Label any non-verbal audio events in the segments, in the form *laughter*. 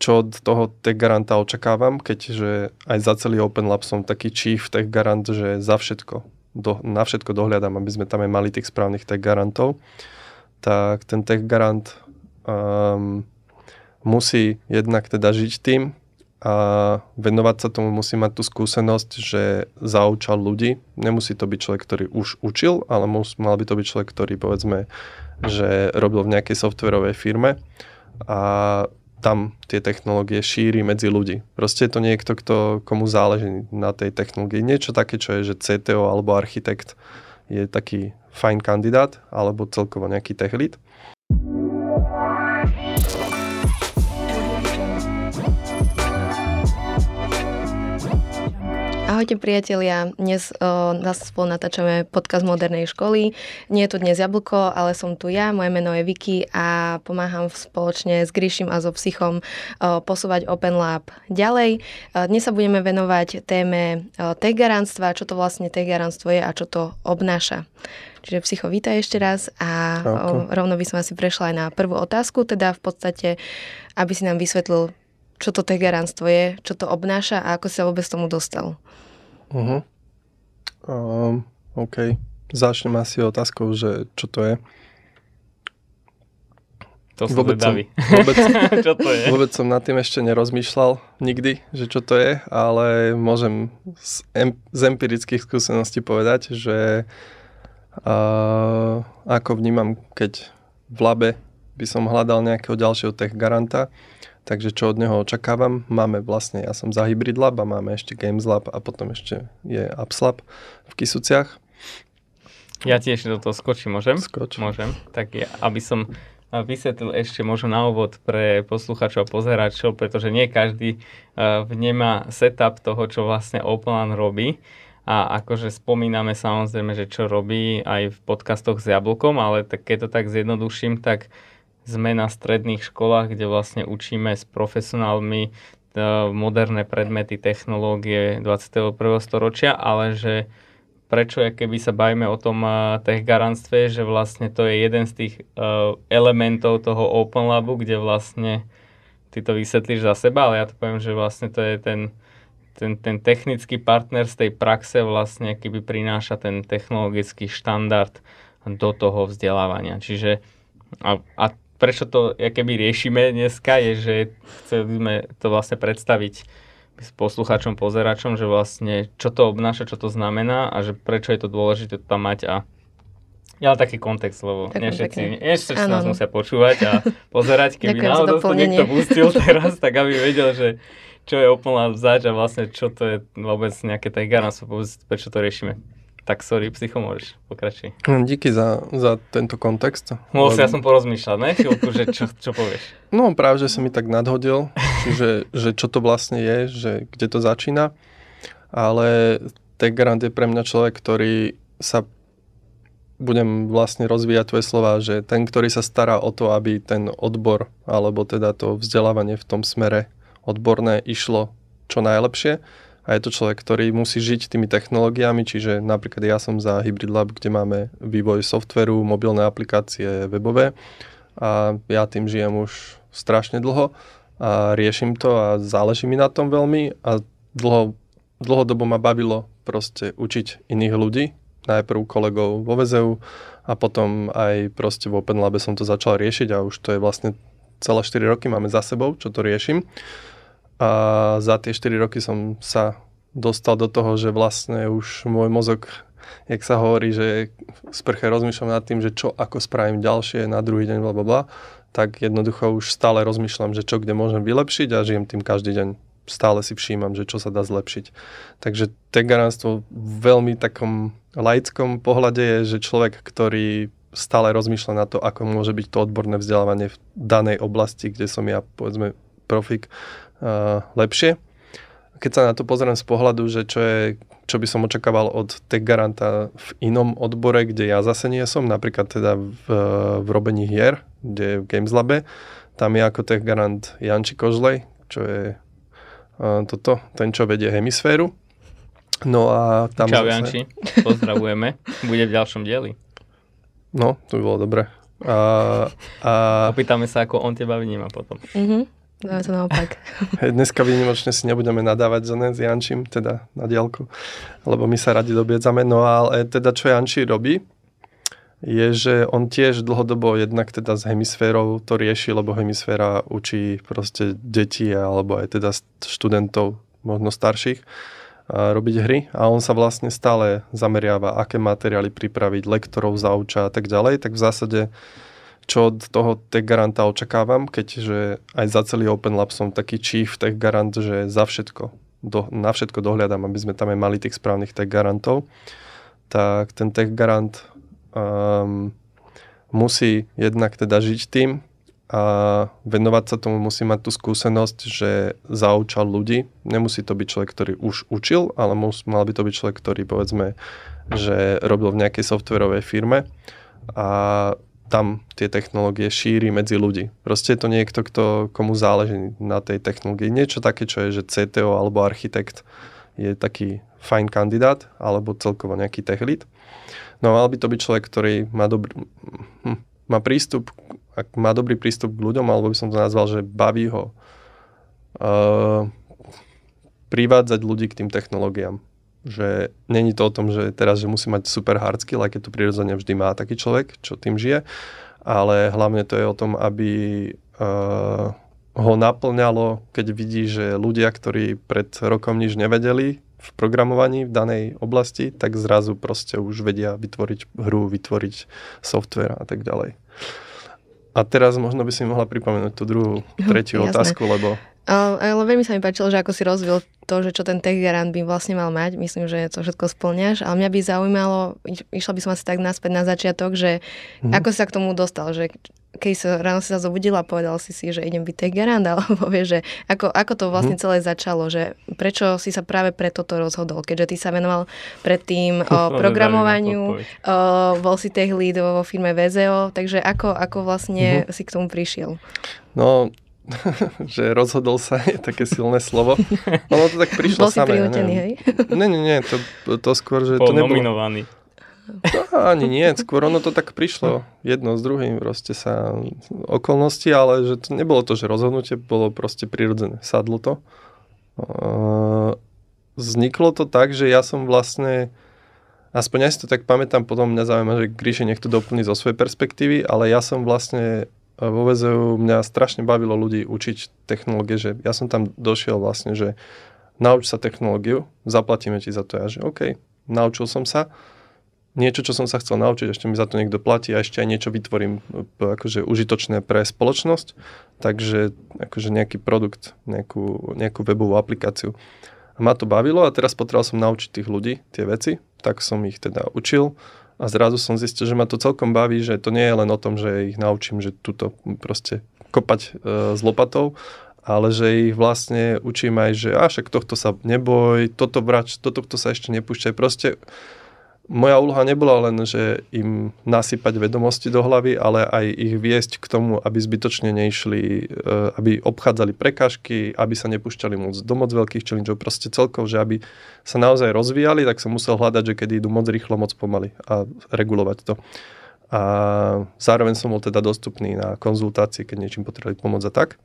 čo od toho tech garanta očakávam, keďže aj za celý Open Lab som taký chief tech garant, že za všetko, do, na všetko dohľadám, aby sme tam aj mali tých správnych tech garantov, tak ten tech garant um, musí jednak teda žiť tým a venovať sa tomu musí mať tú skúsenosť, že zaučal ľudí. Nemusí to byť človek, ktorý už učil, ale mus, mal by to byť človek, ktorý povedzme, že robil v nejakej softverovej firme a tam tie technológie šíri medzi ľudí. Proste je to niekto, kto, komu záleží na tej technológii. Niečo také, čo je, že CTO alebo architekt je taký fajn kandidát, alebo celkovo nejaký tech lead. Ahojte priatelia, dnes o, nás spolu natáčame podcast Modernej školy. Nie je tu dnes Jablko, ale som tu ja, moje meno je Vicky a pomáham spoločne s Gríšim a so Psychom o, posúvať Open Lab ďalej. O, dnes sa budeme venovať téme techgarantstva, čo to vlastne techgarantstvo je a čo to obnáša. Čiže Psycho, vítaj ešte raz a o, rovno by som asi prešla aj na prvú otázku, teda v podstate, aby si nám vysvetlil, čo to techgarantstvo je, čo to obnáša a ako sa vôbec tomu dostal. Uh-huh. Um, OK. Začnem asi otázkou, že čo to je. To som vôbec som, vôbec, *laughs* čo to je? Vôbec som nad tým ešte nerozmýšľal nikdy, že čo to je, ale môžem z, em, z empirických skúseností povedať, že uh, ako vnímam, keď v labe by som hľadal nejakého ďalšieho tech garanta, Takže čo od neho očakávam? Máme vlastne, ja som za Hybrid Lab a máme ešte Games Lab a potom ešte je Apps Lab v Kisuciach. Ja tiež do toho skočím, môžem? Skoč. Môžem. Tak ja, aby som vysvetlil ešte možno na úvod pre posluchačov a pozeračov, pretože nie každý uh, vnemá setup toho, čo vlastne Open robí. A akože spomíname samozrejme, že čo robí aj v podcastoch s Jablkom, ale tak keď to tak zjednoduším, tak sme na stredných školách, kde vlastne učíme s profesionálmi e, moderné predmety, technológie 21. storočia, ale že prečo, keby sa bavíme o tom e, tech garantstve, že vlastne to je jeden z tých uh, elementov toho Open Labu, kde vlastne ty to vysvetlíš za seba, ale ja to poviem, že vlastne to je ten, ten, ten technický partner z tej praxe vlastne keby prináša ten technologický štandard do toho vzdelávania. Čiže a, a prečo to keby riešime dneska, je, že chceli sme to vlastne predstaviť s poslucháčom, pozeračom, že vlastne čo to obnáša, čo to znamená a že prečo je to dôležité to tam mať a ja taký kontext, lebo nie všetci, nie všetci nás musia počúvať a *laughs* pozerať, keby náhodou to niekto pustil teraz, tak aby vedel, že čo je úplná vzač a vlastne čo to je vôbec nejaké tej prečo to riešime. Tak sorry, psycho, môžeš, pokračuj. Hm, díky za, za tento kontext. Mohol si ja som porozmýšľať, ne? Chvíľku, že čo, čo povieš. *laughs* No práve, že si mi tak nadhodil, čiže, že čo to vlastne je, že kde to začína. Ale Tech Grant je pre mňa človek, ktorý sa budem vlastne rozvíjať tvoje slova, že ten, ktorý sa stará o to, aby ten odbor, alebo teda to vzdelávanie v tom smere odborné išlo čo najlepšie, a je to človek, ktorý musí žiť tými technológiami, čiže napríklad ja som za Hybrid Lab, kde máme vývoj softveru, mobilné aplikácie, webové. A ja tým žijem už strašne dlho a riešim to a záleží mi na tom veľmi. A dlho, dlhodobo ma bavilo proste učiť iných ľudí, najprv kolegov vo VZU a potom aj proste v Open Labe som to začal riešiť a už to je vlastne celé 4 roky máme za sebou, čo to riešim. A za tie 4 roky som sa dostal do toho, že vlastne už môj mozog, jak sa hovorí, že sprche rozmýšľam nad tým, že čo ako spravím ďalšie na druhý deň, bla, bla, bla, tak jednoducho už stále rozmýšľam, že čo kde môžem vylepšiť a žijem tým každý deň. Stále si všímam, že čo sa dá zlepšiť. Takže tegaránstvo v veľmi takom laickom pohľade je, že človek, ktorý stále rozmýšľa na to, ako môže byť to odborné vzdelávanie v danej oblasti, kde som ja, povedzme, profik, lepšie. Keď sa na to pozriem z pohľadu, že čo, je, čo by som očakával od tech garanta v inom odbore, kde ja zase nie som, napríklad teda v, v robení hier, kde je v Games Labe, tam je ako tech garant Janči Kožlej, čo je uh, toto, ten, čo vedie hemisféru. No a tam Čau zase... Janči, pozdravujeme, bude v ďalšom dieli. No, to by bolo dobre. A, a... Opýtame sa, ako on teba vníma potom. Mm-hmm. No je to naopak. *laughs* Dneska výnimočne si nebudeme nadávať za s Jančím, teda na diálku, lebo my sa radi dobiedzame. No ale teda čo Janči robí, je, že on tiež dlhodobo jednak teda s hemisférou to rieši, lebo hemisféra učí proste deti alebo aj teda študentov, možno starších, robiť hry a on sa vlastne stále zameriava, aké materiály pripraviť, lektorov zauča a tak ďalej, tak v zásade čo od toho tech garanta očakávam, keďže aj za celý Open Lab som taký chief tech garant, že za všetko, do, na všetko dohľadám, aby sme tam aj mali tých správnych tech garantov, tak ten tech garant um, musí jednak teda žiť tým a venovať sa tomu musí mať tú skúsenosť, že zaučal ľudí. Nemusí to byť človek, ktorý už učil, ale mus, mal by to byť človek, ktorý povedzme, že robil v nejakej softverovej firme a tam tie technológie šíri medzi ľudí. Proste je to niekto, kto, komu záleží na tej technológii. Niečo také, čo je, že CTO alebo architekt je taký fajn kandidát, alebo celkovo nejaký tech lead. No mal by to byť človek, ktorý má dobrý, hm, má prístup, ak má dobrý prístup k ľuďom, alebo by som to nazval, že baví ho uh, privádzať ľudí k tým technológiám. Že není to o tom, že teraz, že musí mať super hard skill, aj keď to prirodzene vždy má taký človek, čo tým žije, ale hlavne to je o tom, aby uh, ho naplňalo, keď vidí, že ľudia, ktorí pred rokom nič nevedeli, v programovaní v danej oblasti, tak zrazu proste už vedia vytvoriť hru, vytvoriť software a tak ďalej. A teraz možno by si mohla pripomenúť tú druhú, tretiu Jasné. otázku, lebo... Ale veľmi sa mi páčilo, že ako si rozvil to, že čo ten tech garant by vlastne mal mať. Myslím, že to všetko splňaš. Ale mňa by zaujímalo, išla by som asi tak naspäť na začiatok, že hmm. ako sa k tomu dostal, že keď sa ráno si sa zobudila povedal si si, že idem byť tech garant, *laughs* alebo vie, že ako, ako to vlastne mhm. celé začalo, že prečo si sa práve pre toto rozhodol, keďže ty sa venoval predtým *laughs* o, programovaniu, o, bol si tech lead vo firme VZO, takže ako, ako vlastne uh-huh. si k tomu prišiel? No, *laughs* že rozhodol sa je také silné slovo. Ono to tak prišlo Bol samé. Bol si hej? Nie, nie, nie, to, to skôr, že Bol to nebolo... nominovaný. No, ani nie, skôr ono to tak prišlo jedno s druhým, proste sa okolnosti, ale že to nebolo to, že rozhodnutie bolo proste prirodzené, sadlo to. Vzniklo to tak, že ja som vlastne, aspoň ja si to tak pamätám, potom mňa zaujíma, že Gríši nech to doplní zo svojej perspektívy, ale ja som vlastne vo VZU mňa strašne bavilo ľudí učiť technológie, že ja som tam došiel vlastne, že nauč sa technológiu, zaplatíme ti za to. Ja že OK, naučil som sa niečo, čo som sa chcel naučiť, ešte mi za to niekto platí a ešte aj niečo vytvorím akože užitočné pre spoločnosť, takže akože nejaký produkt, nejakú, nejakú webovú aplikáciu. A ma to bavilo a teraz potreboval som naučiť tých ľudí tie veci, tak som ich teda učil a zrazu som zistil, že ma to celkom baví, že to nie je len o tom, že ich naučím, že tuto proste kopať e, s lopatou, ale že ich vlastne učím aj, že a však tohto sa neboj, toto brač, toto to sa ešte nepúšťaj. Proste moja úloha nebola len, že im nasypať vedomosti do hlavy, ale aj ich viesť k tomu, aby zbytočne neišli, e, aby obchádzali prekážky, aby sa nepúšťali moc do moc veľkých challengeov, proste celkov, že aby sa naozaj rozvíjali, tak som musel hľadať, že kedy idú moc rýchlo, moc pomaly a regulovať to. A zároveň som bol teda dostupný na konzultácie, keď niečím potrebovali pomôcť a tak.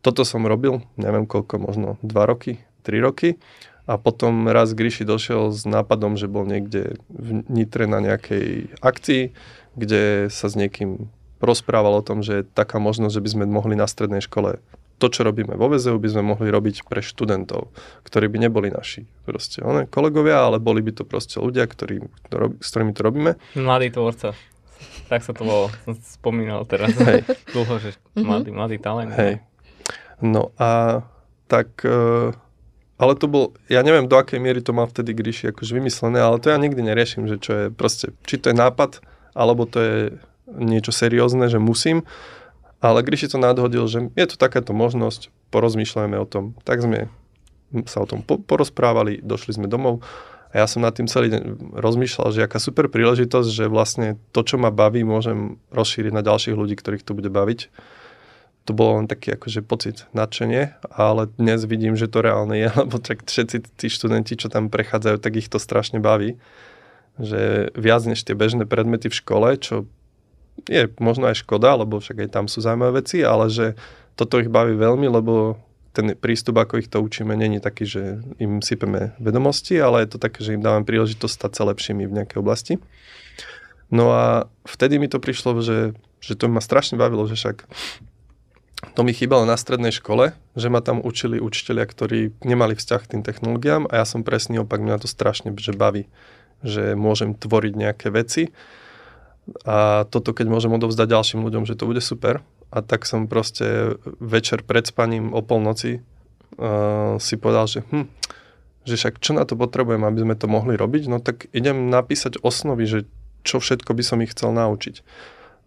Toto som robil, neviem koľko, možno 2 roky, 3 roky. A potom raz Gríši došiel s nápadom, že bol niekde v Nitre na nejakej akcii, kde sa s niekým rozprával o tom, že je taká možnosť, že by sme mohli na strednej škole to, čo robíme vo VZU, by sme mohli robiť pre študentov, ktorí by neboli naši proste, one, kolegovia, ale boli by to proste ľudia, ktorí, s ktorými to robíme. Mladý tvorca. Tak sa to bolo, som spomínal teraz Hej. dlho, že mhm. mladý, mladý talent. Hej. No a tak uh, ale to bol, ja neviem do akej miery to mal vtedy Gríši akože vymyslené, ale to ja nikdy neriešim, že čo je proste, či to je nápad, alebo to je niečo seriózne, že musím. Ale Gríši to nadhodil, že je to takáto možnosť, porozmýšľajme o tom. Tak sme sa o tom po- porozprávali, došli sme domov a ja som nad tým celý deň rozmýšľal, že aká super príležitosť, že vlastne to, čo ma baví, môžem rozšíriť na ďalších ľudí, ktorých to bude baviť to bolo len taký akože pocit nadšenie, ale dnes vidím, že to reálne je, *laughs* lebo tak všetci tí študenti, čo tam prechádzajú, tak ich to strašne baví. Že viac než tie bežné predmety v škole, čo je možno aj škoda, lebo však aj tam sú zaujímavé veci, ale že toto ich baví veľmi, lebo ten prístup, ako ich to učíme, není taký, že im sypeme vedomosti, ale je to také, že im dávame príležitosť stať sa lepšími v nejakej oblasti. No a vtedy mi to prišlo, že, že to ma strašne bavilo, že však to mi chýbalo na strednej škole, že ma tam učili učiteľia, ktorí nemali vzťah k tým technológiám a ja som presný opak, mňa to strašne že baví, že môžem tvoriť nejaké veci a toto keď môžem odovzdať ďalším ľuďom, že to bude super a tak som proste večer pred spaním o polnoci uh, si povedal, že hm, že však čo na to potrebujem, aby sme to mohli robiť, no tak idem napísať osnovy, že čo všetko by som ich chcel naučiť.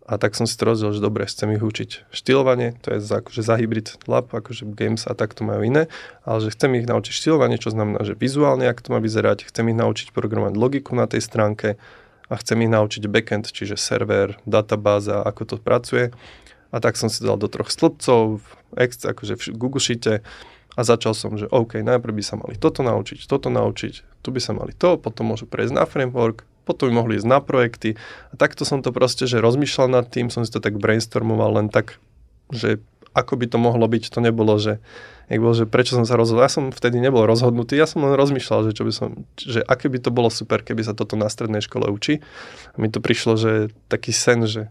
A tak som si to rozdiel, že dobre, chcem ich učiť štýlovanie, to je za, akože za hybrid lab, akože games a tak to majú iné, ale že chcem ich naučiť štýlovanie, čo znamená, že vizuálne, ako to má vyzerať, chcem ich naučiť programovať logiku na tej stránke a chcem ich naučiť backend, čiže server, databáza, ako to pracuje. A tak som si dal do troch stĺpcov, akože v Google Sheete a začal som, že OK, najprv by sa mali toto naučiť, toto naučiť, tu by sa mali to, potom môžu prejsť na framework, potom by mohli ísť na projekty. A takto som to proste, že rozmýšľal nad tým, som si to tak brainstormoval len tak, že ako by to mohlo byť, to nebolo, že, bolo, že prečo som sa rozhodol. Ja som vtedy nebol rozhodnutý, ja som len rozmýšľal, že, čo by som, že aké by to bolo super, keby sa toto na strednej škole učí. A mi to prišlo, že taký sen, že,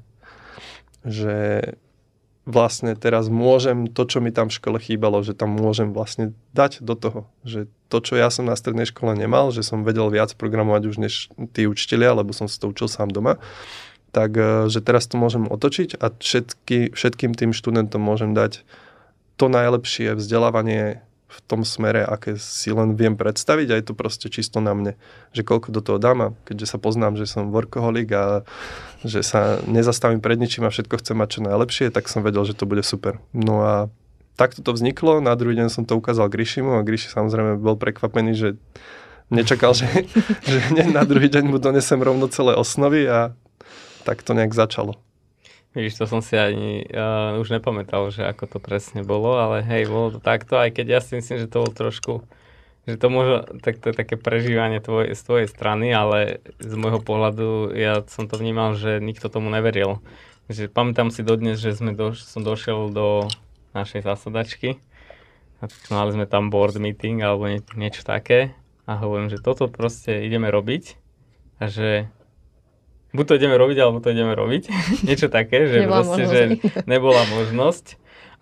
že vlastne teraz môžem to, čo mi tam v škole chýbalo, že tam môžem vlastne dať do toho, že to, čo ja som na strednej škole nemal, že som vedel viac programovať už než tí učitelia, lebo som si to učil sám doma, tak e, že teraz to môžem otočiť a všetky, všetkým tým študentom môžem dať to najlepšie vzdelávanie v tom smere, aké si len viem predstaviť a je to proste čisto na mne, že koľko do toho dám a keďže sa poznám, že som workoholik a že sa nezastavím pred ničím a všetko chcem mať čo najlepšie, tak som vedel, že to bude super. No a takto to vzniklo, na druhý deň som to ukázal Grishimu a Grishi samozrejme bol prekvapený, že nečakal, že, že na druhý deň mu donesem rovno celé osnovy a tak to nejak začalo. Vidíš, to som si ani uh, už nepamätal, že ako to presne bolo, ale hej, bolo to takto, aj keď ja si myslím, že to bolo trošku, že to môže, tak to je také prežívanie tvoj, z tvojej strany, ale z môjho pohľadu ja som to vnímal, že nikto tomu neveril. Že pamätám si dodnes, že sme do, som došiel do našej zasadačky a mali sme tam board meeting alebo nie, niečo také a hovorím, že toto proste ideme robiť a že buď to ideme robiť, alebo to ideme robiť. *laughs* Niečo také, že, nebola proste, že nebola možnosť.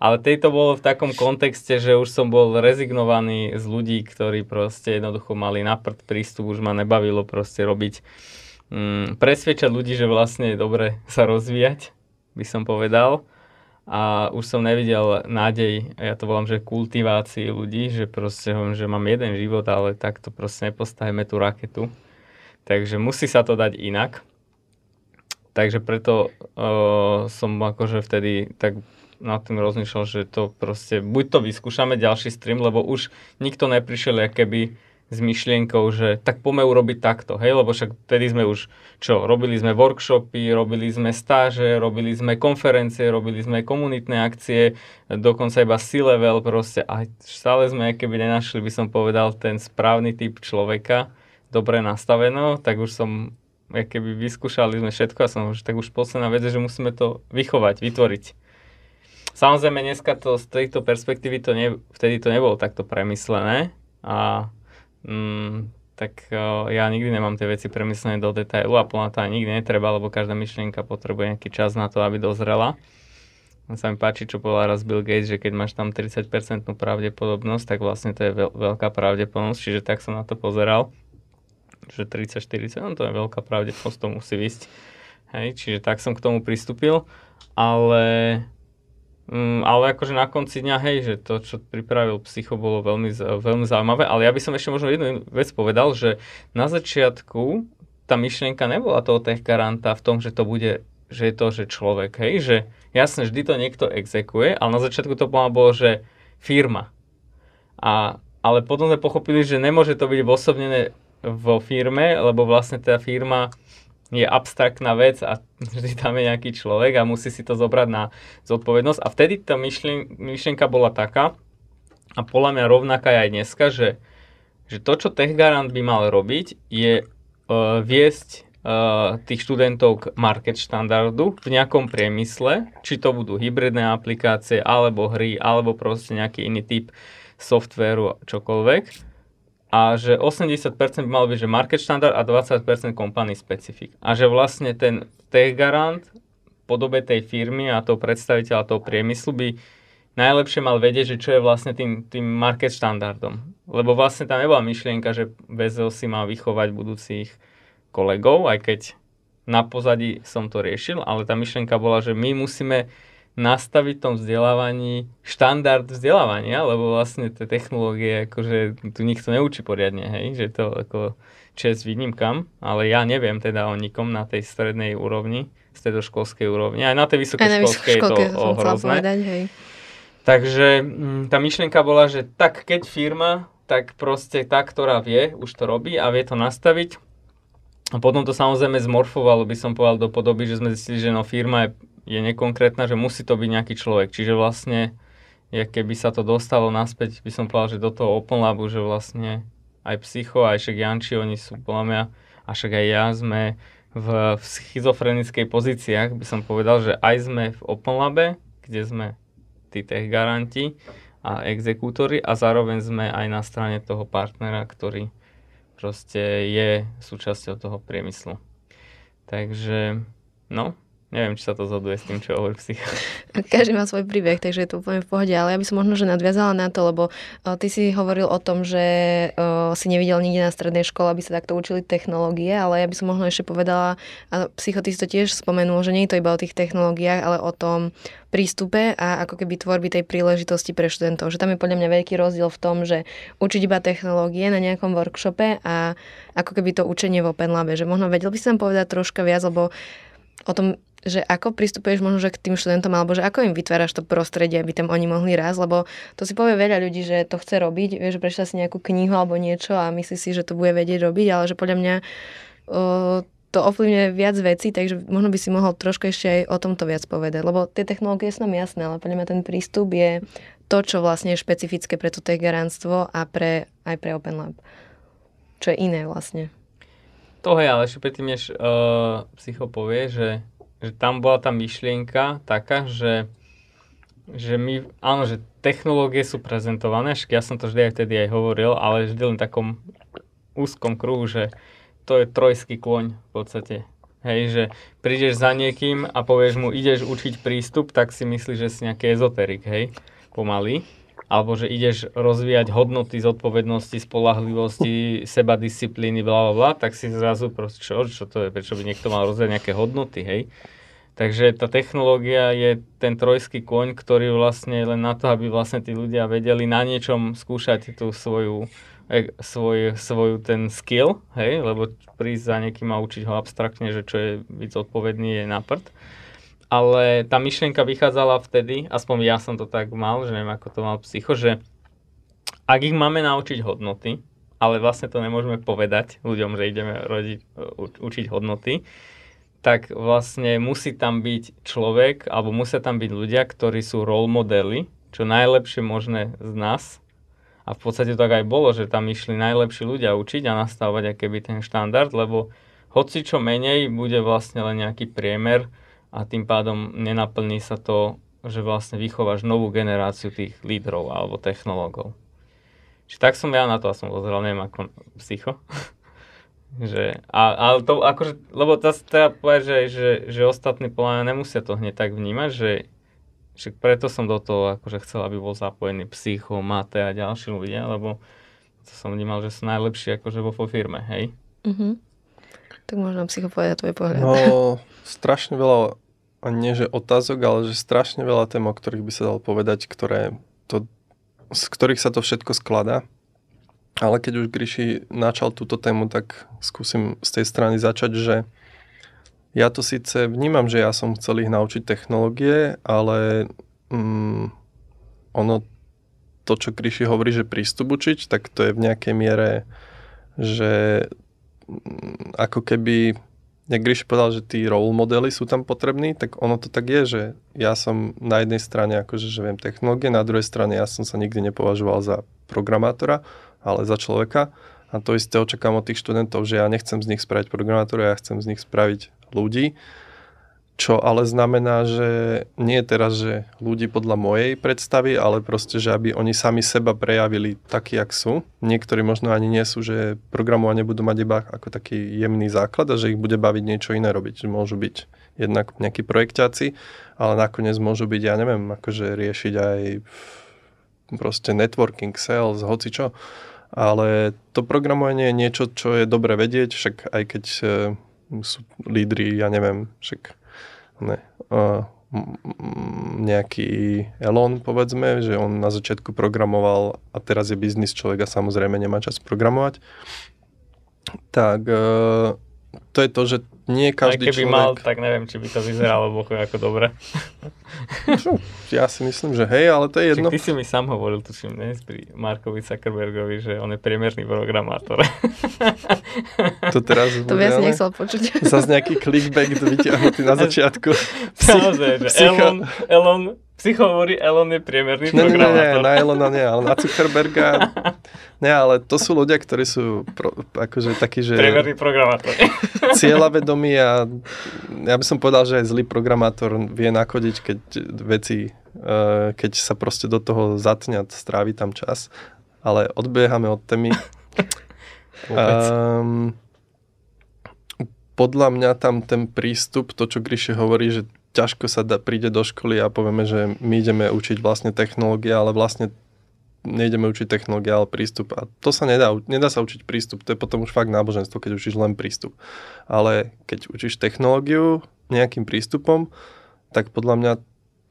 Ale tejto bolo v takom kontexte, že už som bol rezignovaný z ľudí, ktorí proste jednoducho mali na prd prístup, už ma nebavilo proste robiť, mm, presvedčať ľudí, že vlastne je dobre sa rozvíjať, by som povedal. A už som nevidel nádej, ja to volám, že kultivácii ľudí, že proste hovorím, že mám jeden život, ale takto proste nepostavíme tú raketu. Takže musí sa to dať inak. Takže preto uh, som akože vtedy tak nad tým rozmýšľal, že to proste, buď to vyskúšame ďalší stream, lebo už nikto neprišiel keby s myšlienkou, že tak poďme urobiť takto, hej, lebo však vtedy sme už, čo, robili sme workshopy, robili sme stáže, robili sme konferencie, robili sme komunitné akcie, dokonca iba C-level proste. A stále sme keby nenašli, by som povedal, ten správny typ človeka, dobre nastaveno, tak už som keby vyskúšali sme všetko a som už tak už posledná vec, že musíme to vychovať, vytvoriť. Samozrejme, dneska to z tejto perspektívy to ne, vtedy to nebolo takto premyslené a mm, tak uh, ja nikdy nemám tie veci premyslené do detailu a plná to aj nikdy netreba, lebo každá myšlienka potrebuje nejaký čas na to, aby dozrela. A sa mi páči, čo povedal raz Bill Gates, že keď máš tam 30% pravdepodobnosť, tak vlastne to je veľ, veľká pravdepodobnosť, čiže tak som na to pozeral že 30-40, no to je veľká pravdepodobnosť, to musí vysť. Hej, čiže tak som k tomu pristúpil, ale, um, ale akože na konci dňa, hej, že to, čo pripravil psycho, bolo veľmi, veľmi zaujímavé, ale ja by som ešte možno jednu vec povedal, že na začiatku tá myšlienka nebola toho tech garanta v tom, že to bude, že je to, že človek, hej, že jasne, vždy to niekto exekuje, ale na začiatku to bolo, že firma. A, ale potom sme pochopili, že nemôže to byť osobnené vo firme, lebo vlastne tá firma je abstraktná vec a vždy tam je nejaký človek a musí si to zobrať na zodpovednosť. A vtedy tá myšlien- myšlienka bola taká, a podľa mňa rovnaká je aj dneska, že, že to, čo TechGarant by mal robiť, je uh, viesť uh, tých študentov k market štandardu v nejakom priemysle, či to budú hybridné aplikácie, alebo hry, alebo proste nejaký iný typ softvéru, čokoľvek. A že 80% by mal byť že market štandard a 20% company specific. A že vlastne ten tech garant podobe tej firmy a toho predstaviteľa toho priemyslu by najlepšie mal vedieť, že čo je vlastne tým, tým market štandardom. Lebo vlastne tam nebola myšlienka, že Bezel si má vychovať budúcich kolegov, aj keď na pozadí som to riešil, ale tá myšlienka bola, že my musíme nastaviť tom vzdelávaní štandard vzdelávania, lebo vlastne tie technológie, akože tu nikto neučí poriadne, hej, že to ako čest výnimkám, ale ja neviem teda o nikom na tej strednej úrovni, školskej úrovni, aj na tej vysokoškolskej je to ohrozné. Povedať, hej. Takže m, mm, tá myšlienka bola, že tak keď firma, tak proste tá, ktorá vie, už to robí a vie to nastaviť, a potom to samozrejme zmorfovalo, by som povedal, do podoby, že sme zistili, že no firma je, je nekonkrétna, že musí to byť nejaký človek. Čiže vlastne, ja keby sa to dostalo naspäť, by som povedal, že do toho Open Labu, že vlastne aj Psycho, aj však Janči, oni sú podľa mňa, a však aj ja sme v, v schizofrenickej pozíciách, by som povedal, že aj sme v Open Labe, kde sme tí tech garanti a exekútory a zároveň sme aj na strane toho partnera, ktorý proste je súčasťou toho priemyslu. Takže, no, Neviem, či sa to zhoduje s tým, čo hovorí psych. *laughs* Každý má svoj príbeh, takže je to úplne v pohode, ale ja by som možno, že nadviazala na to, lebo uh, ty si hovoril o tom, že uh, si nevidel nikde na strednej škole, aby sa takto učili technológie, ale ja by som možno ešte povedala, a psycho, to tiež spomenul, že nie je to iba o tých technológiách, ale o tom prístupe a ako keby tvorby tej príležitosti pre študentov. Že tam je podľa mňa veľký rozdiel v tom, že učiť iba technológie na nejakom workshope a ako keby to učenie v Open. Že možno vedel by tam povedať troška viac, lebo o tom že ako pristupuješ možno že k tým študentom, alebo že ako im vytváraš to prostredie, aby tam oni mohli rásť, lebo to si povie veľa ľudí, že to chce robiť, vieš, že prečíta si nejakú knihu alebo niečo a myslí si, že to bude vedieť robiť, ale že podľa mňa o, to ovplyvňuje viac vecí, takže možno by si mohol trošku ešte aj o tomto viac povedať, lebo tie technológie sú nám jasné, ale podľa mňa ten prístup je to, čo vlastne je špecifické pre to garantstvo a pre, aj pre Open Lab. Čo je iné vlastne. To je, ale ešte predtým, než uh, psycho povie, že že tam bola tá myšlienka taká, že, že my, áno, že technológie sú prezentované, ja som to vždy aj vtedy aj hovoril, ale vždy len takom úzkom kruhu, že to je trojský kôň v podstate. Hej, že prídeš za niekým a povieš mu, ideš učiť prístup, tak si myslíš, že si nejaký ezoterik, hej, pomaly alebo že ideš rozvíjať hodnoty zodpovednosti, spolahlivosti, seba disciplíny, bla, bla, bla, tak si zrazu proste, čo, čo to je, prečo by niekto mal rozvíjať nejaké hodnoty, hej. Takže tá technológia je ten trojský koň, ktorý vlastne len na to, aby vlastne tí ľudia vedeli na niečom skúšať tú svoju, e, svoj, svoju ten skill, hej, lebo prísť za niekým a učiť ho abstraktne, že čo je byť zodpovedný je na prd ale tá myšlienka vychádzala vtedy, aspoň ja som to tak mal, že neviem ako to mal psycho, že ak ich máme naučiť hodnoty, ale vlastne to nemôžeme povedať ľuďom, že ideme rodiť, učiť hodnoty, tak vlastne musí tam byť človek, alebo musia tam byť ľudia, ktorí sú role modely, čo najlepšie možné z nás. A v podstate tak aj bolo, že tam išli najlepší ľudia učiť a nastavovať aký by ten štandard, lebo hoci čo menej bude vlastne len nejaký priemer, a tým pádom nenaplní sa to, že vlastne vychováš novú generáciu tých lídrov alebo technológov. Čiže tak som ja na to a som pozeral, neviem ako psycho. *laughs* že, a, ale to akože, lebo to treba povedať, že, že, že ostatní podľa nemusia to hneď tak vnímať, že, že preto som do toho akože chcel, aby bol zapojený psycho, mate a ďalší ľudia, lebo to som vnímal, že sú najlepší akože vo firme, hej? Mm-hmm. Tak možno psycho povedať tvoj pohľad. No, strašne veľa a nie že otázok, ale že strašne veľa tém, o ktorých by sa dalo povedať, ktoré to, z ktorých sa to všetko skladá. Ale keď už Gríši načal túto tému, tak skúsim z tej strany začať, že ja to síce vnímam, že ja som chcel ich naučiť technológie, ale mm, ono, to, čo Gríši hovorí, že prístup učiť, tak to je v nejakej miere, že mm, ako keby jak Gríš povedal, že tí role modely sú tam potrební, tak ono to tak je, že ja som na jednej strane akože, že viem technológie, na druhej strane ja som sa nikdy nepovažoval za programátora, ale za človeka. A to isté očakám od tých študentov, že ja nechcem z nich spraviť programátora, ja chcem z nich spraviť ľudí. Čo ale znamená, že nie teraz, že ľudí podľa mojej predstavy, ale proste, že aby oni sami seba prejavili takí, jak sú. Niektorí možno ani nie sú, že programovanie budú mať iba ako taký jemný základ a že ich bude baviť niečo iné robiť. Môžu byť jednak nejakí projekťáci, ale nakoniec môžu byť, ja neviem, akože riešiť aj proste networking, sales, hoci čo. Ale to programovanie je niečo, čo je dobre vedieť, však aj keď e, sú lídry, ja neviem, však ne, uh, nejaký Elon, povedzme, že on na začiatku programoval a teraz je biznis človek a samozrejme nemá čas programovať, tak uh, to je to, že nie každý Aj keby človek... mal, tak neviem, či by to vyzeralo bohu ako dobre. *laughs* ja si myslím, že hej, ale to je jedno. Čiže ty si mi sám hovoril, tuším, dnes pri Markovi Zuckerbergovi, že on je priemerný programátor. *laughs* to teraz To by asi nechcel počuť. Zas nejaký clickbait vyťahnutý na *laughs* začiatku. Naozaj, že Elon, Elon Psycho hovorí, Elon je priemerný ne, programátor. Nie, na Elona nie, ale na Zuckerberga. nie, ale to sú ľudia, ktorí sú pro, akože takí, že... Priemerný programátor. *laughs* Cieľavedomí a ja by som povedal, že aj zlý programátor vie nakodiť, keď veci, uh, keď sa proste do toho zatňa, strávi tam čas. Ale odbiehame od témy. *laughs* um, podľa mňa tam ten prístup, to čo Gríše hovorí, že ťažko sa da, príde do školy a povieme, že my ideme učiť vlastne technológie, ale vlastne nejdeme učiť technológie, ale prístup. A to sa nedá, nedá sa učiť prístup, to je potom už fakt náboženstvo, keď učíš len prístup. Ale keď učíš technológiu nejakým prístupom, tak podľa mňa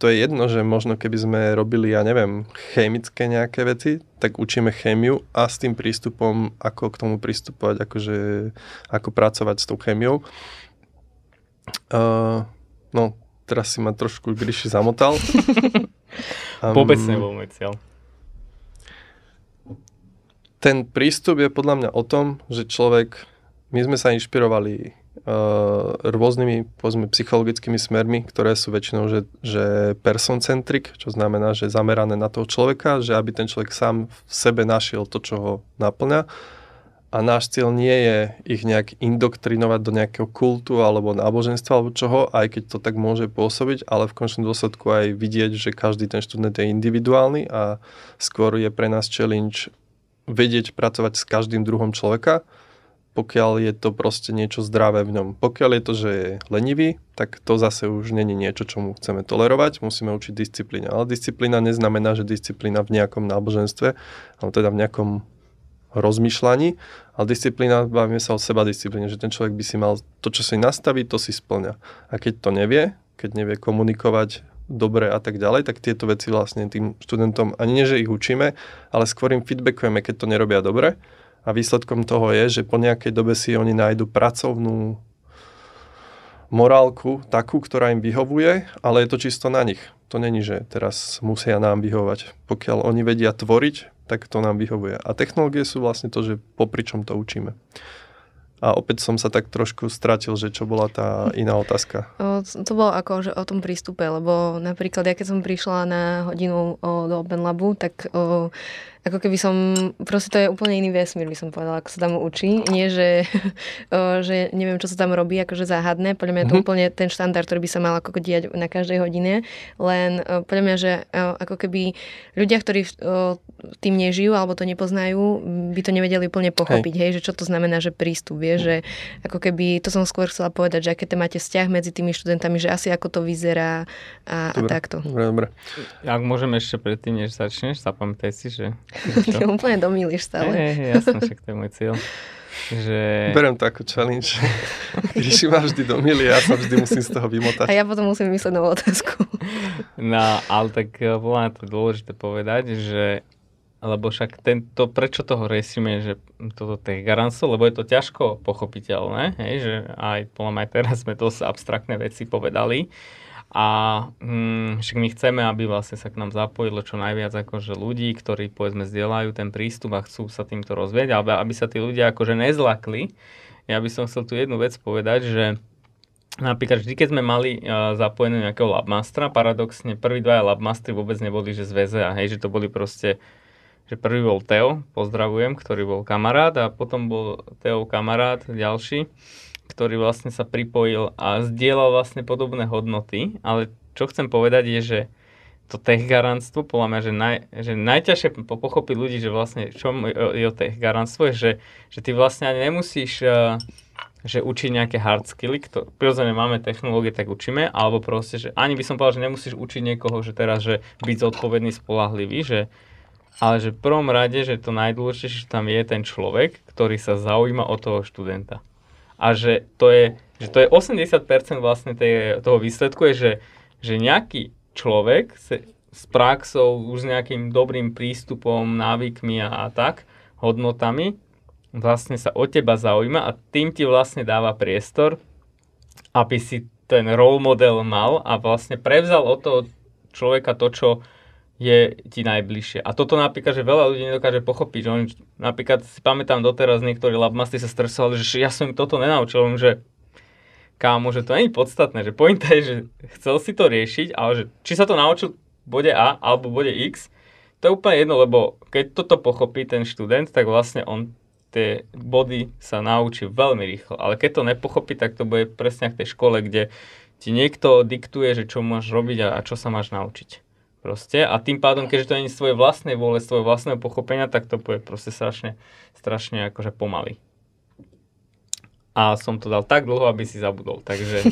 to je jedno, že možno keby sme robili, ja neviem, chemické nejaké veci, tak učíme chémiu a s tým prístupom, ako k tomu pristupovať, akože, ako pracovať s tou chémiou. Uh, no, teraz si ma trošku Gryši zamotal. um, *laughs* Vôbec nebol môj cieľ. Ten prístup je podľa mňa o tom, že človek, my sme sa inšpirovali uh, rôznymi povedzme, psychologickými smermi, ktoré sú väčšinou že, že person-centric, čo znamená, že zamerané na toho človeka, že aby ten človek sám v sebe našiel to, čo ho naplňa a náš cieľ nie je ich nejak indoktrinovať do nejakého kultu alebo náboženstva alebo čoho, aj keď to tak môže pôsobiť, ale v končnom dôsledku aj vidieť, že každý ten študent je individuálny a skôr je pre nás challenge vedieť pracovať s každým druhom človeka, pokiaľ je to proste niečo zdravé v ňom. Pokiaľ je to, že je lenivý, tak to zase už není niečo, čo mu chceme tolerovať, musíme učiť disciplíne. Ale disciplína neznamená, že disciplína v nejakom náboženstve, ale teda v nejakom rozmýšľaní, ale disciplína, bavíme sa o seba disciplíne, že ten človek by si mal to, čo si nastaví, to si splňa. A keď to nevie, keď nevie komunikovať dobre a tak ďalej, tak tieto veci vlastne tým študentom, ani nie, že ich učíme, ale skôr im feedbackujeme, keď to nerobia dobre. A výsledkom toho je, že po nejakej dobe si oni nájdu pracovnú morálku, takú, ktorá im vyhovuje, ale je to čisto na nich. To není, že teraz musia nám vyhovať. Pokiaľ oni vedia tvoriť, tak to nám vyhovuje. A technológie sú vlastne to, že popri čom to učíme. A opäť som sa tak trošku stratil, že čo bola tá iná otázka. *laughs* To bolo ako že o tom prístupe, lebo napríklad ja keď som prišla na hodinu do Open Labu, tak ako keby som, proste to je úplne iný vesmír, by som povedala, ako sa tam učí. Nie, že, *laughs* o, že neviem, čo sa tam robí, akože záhadné. Podľa mňa je to mm-hmm. úplne ten štandard, ktorý by sa mal ako diať na každej hodine. Len o, podľa mňa, že o, ako keby ľudia, ktorí o, tým nežijú alebo to nepoznajú, by to nevedeli úplne pochopiť, hej, hej že čo to znamená, že prístup, vie, že ako keby, to som skôr chcela povedať, že aké tam máte vzťah medzi tými študentami, že asi ako to vyzerá a, dobre, a takto. Dobre, dobre. Ak môžeme ešte predtým, než začneš, zapamätaj si, že? Úplne domýliš stále. Hey, hey, jasné, však to je môj cieľ. Že... Berem to ako challenge. *laughs* Ríši ma vždy domýli, ja sa vždy musím z toho vymotať. A ja potom musím myslieť novú otázku. No, ale tak bolo to dôležité povedať, že lebo však tento, prečo toho riešime, že toto tých garancov, lebo je to ťažko pochopiteľné, hej, že aj podľa aj teraz sme dosť abstraktné veci povedali, a hm, však my chceme, aby vlastne sa k nám zapojilo čo najviac akože ľudí, ktorí povedzme zdieľajú ten prístup a chcú sa týmto rozvieť, aby, aby sa tí ľudia akože nezlakli. Ja by som chcel tu jednu vec povedať, že Napríklad vždy, keď sme mali uh, zapojené nejakého labmastera, paradoxne prví dvaja labmastery vôbec neboli, že z VZ a hej, že to boli proste že prvý bol Teo, pozdravujem, ktorý bol kamarát a potom bol Teo kamarát ďalší, ktorý vlastne sa pripojil a zdieľal vlastne podobné hodnoty, ale čo chcem povedať je, že to tech garantstvo, podľa mňa, že, naj, že najťažšie pochopiť ľudí, že vlastne čo je o tech garantstvo, je, že, že ty vlastne ani nemusíš uh, že učiť nejaké hard skilly, kto, prirodzene máme technológie, tak učíme, alebo proste, že ani by som povedal, že nemusíš učiť niekoho, že teraz, že byť zodpovedný, spolahlivý, že, ale že v prvom rade, že to najdôležitejšie, že tam je ten človek, ktorý sa zaujíma o toho študenta. A že to je, že to je 80% vlastne tej, toho výsledku, je, že, že nejaký človek se, s praxou, už s nejakým dobrým prístupom, návykmi a, a tak, hodnotami, vlastne sa o teba zaujíma a tým ti vlastne dáva priestor, aby si ten role model mal a vlastne prevzal od toho človeka to, čo je ti najbližšie. A toto napríklad, že veľa ľudí nedokáže pochopiť, že oni, napríklad si pamätám doteraz, niektorí labmasty sa stresovali, že ja som im toto nenaučil, že kámo, že to je podstatné, že pointa je, že chcel si to riešiť, ale že či sa to naučil bode A alebo bode X, to je úplne jedno, lebo keď toto pochopí ten študent, tak vlastne on tie body sa naučí veľmi rýchlo. Ale keď to nepochopí, tak to bude presne v tej škole, kde ti niekto diktuje, že čo máš robiť a, a čo sa máš naučiť. Proste. A tým pádom, keďže to nie je svoje vlastnej vôle, svoje vlastného pochopenia, tak to bude proste strašne, strašne akože pomaly. A som to dal tak dlho, aby si zabudol. Takže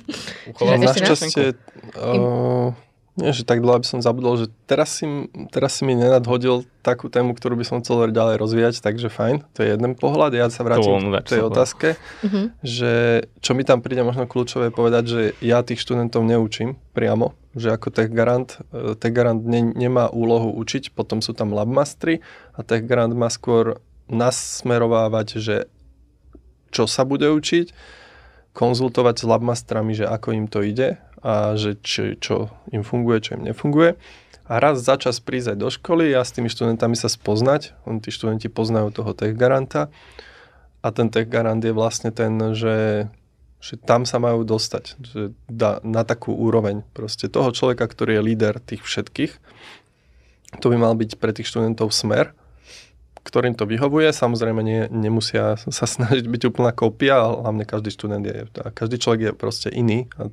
*laughs* uchoval Našťastie, uh, nie, že tak dlho, aby som zabudol, že teraz si, teraz si mi nenadhodil takú tému, ktorú by som chcel ďalej rozvíjať, takže fajn, to je jeden pohľad. Ja sa vrátim k tej otázke, uh-huh. že čo mi tam príde možno kľúčové povedať, že ja tých študentov neučím priamo, že ako tech garant, e, tech garant ne, nemá úlohu učiť, potom sú tam labmastry a tech garant má skôr nasmerovávať, že čo sa bude učiť, konzultovať s labmastrami, že ako im to ide a že či, čo im funguje, čo im nefunguje. A raz za čas prísť do školy a s tými študentami sa spoznať. On, tí študenti poznajú toho tech garanta a ten tech garant je vlastne ten, že, že tam sa majú dostať že da, na takú úroveň proste toho človeka, ktorý je líder tých všetkých. To by mal byť pre tých študentov smer ktorým to vyhovuje. Samozrejme nie, nemusia sa snažiť byť úplná kópia, hlavne každý študent je, každý človek je proste iný a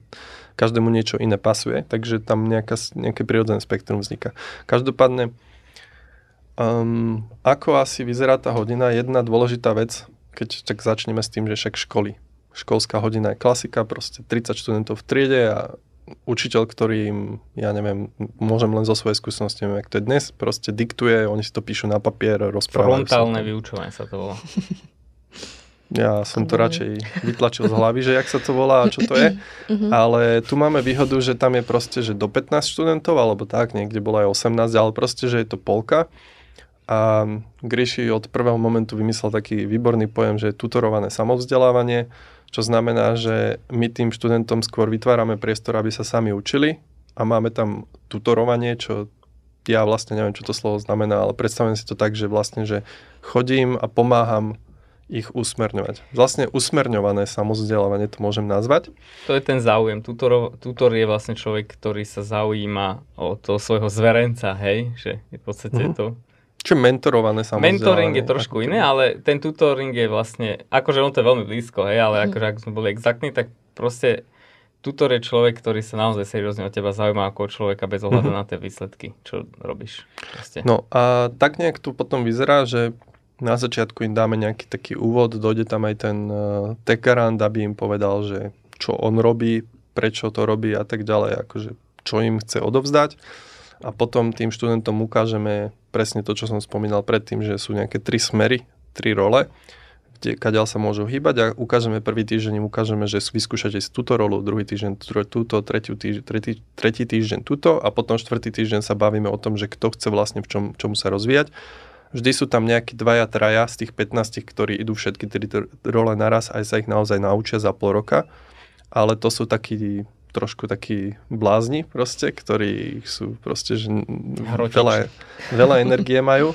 každému niečo iné pasuje, takže tam nejaká, nejaké prirodzené spektrum vzniká. Každopádne, um, ako asi vyzerá tá hodina, jedna dôležitá vec, keď tak začneme s tým, že však školy. Školská hodina je klasika, proste 30 študentov v triede a učiteľ, ktorý im, ja neviem, môžem len zo svojej skúsenosti, neviem, ak to je dnes, proste diktuje, oni si to píšu na papier, rozprávajú Frontálne vyučovanie sa to volá. *laughs* Ja som to radšej vytlačil z hlavy, že jak sa to volá a čo to je. *laughs* Mhm. Ale tu máme výhodu, že tam je proste, že do 15 študentov, alebo tak, niekde bolo aj 18, ale proste, že je to polka. A Gríši od prvého momentu vymyslel taký výborný pojem, že je tutorované samovzdelávanie, čo znamená, že my tým študentom skôr vytvárame priestor, aby sa sami učili a máme tam tutorovanie, čo ja vlastne neviem, čo to slovo znamená, ale predstavujem si to tak, že vlastne, že chodím a pomáham ich usmerňovať. Vlastne usmerňované samozdelávanie to môžem nazvať. To je ten záujem. Tutor, tutor je vlastne človek, ktorý sa zaujíma o toho svojho zverenca, hej? Že je v podstate mm-hmm. to čo mentorované samozrejme. Mentoring je trošku iné, ale ten tutoring je vlastne, akože on to je veľmi blízko, hej, ale mm. akože ak sme boli exaktní, tak proste tutor je človek, ktorý sa naozaj seriózne o teba zaujíma ako človeka bez ohľadu mm-hmm. na tie výsledky, čo robíš. Proste. No a tak nejak tu potom vyzerá, že na začiatku im dáme nejaký taký úvod, dojde tam aj ten uh, tekarant, aby im povedal, že čo on robí, prečo to robí a tak ďalej, akože čo im chce odovzdať a potom tým študentom ukážeme presne to, čo som spomínal predtým, že sú nejaké tri smery, tri role, kde, kadeľ sa môžu hýbať a ukážeme prvý týždeň, ukážeme, že vyskúšate si túto rolu, druhý týždeň túto, tretí týždeň, tretí, tretí týždeň túto a potom štvrtý týždeň sa bavíme o tom, že kto chce vlastne v čom, čomu sa rozvíjať. Vždy sú tam nejakí dvaja, traja z tých 15, ktorí idú všetky tri role naraz, aj sa ich naozaj naučia za pol roka, ale to sú takí trošku takí blázni proste, ktorí sú proste, že veľa, veľa energie majú.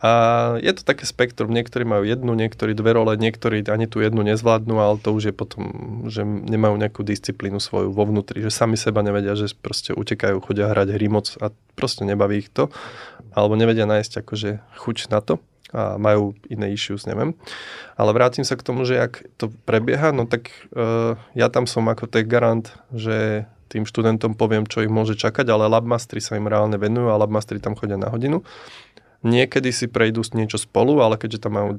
A je to také spektrum, niektorí majú jednu, niektorí dve role, niektorí ani tú jednu nezvládnu, ale to už je potom, že nemajú nejakú disciplínu svoju vo vnútri, že sami seba nevedia, že proste utekajú, chodia hrať hry moc a proste nebaví ich to, alebo nevedia nájsť akože chuť na to a majú iné issues, neviem. Ale vrátim sa k tomu, že ak to prebieha, no tak uh, ja tam som ako tech garant, že tým študentom poviem, čo ich môže čakať, ale labmastery sa im reálne venujú a labmastery tam chodia na hodinu. Niekedy si prejdú niečo spolu, ale keďže tam majú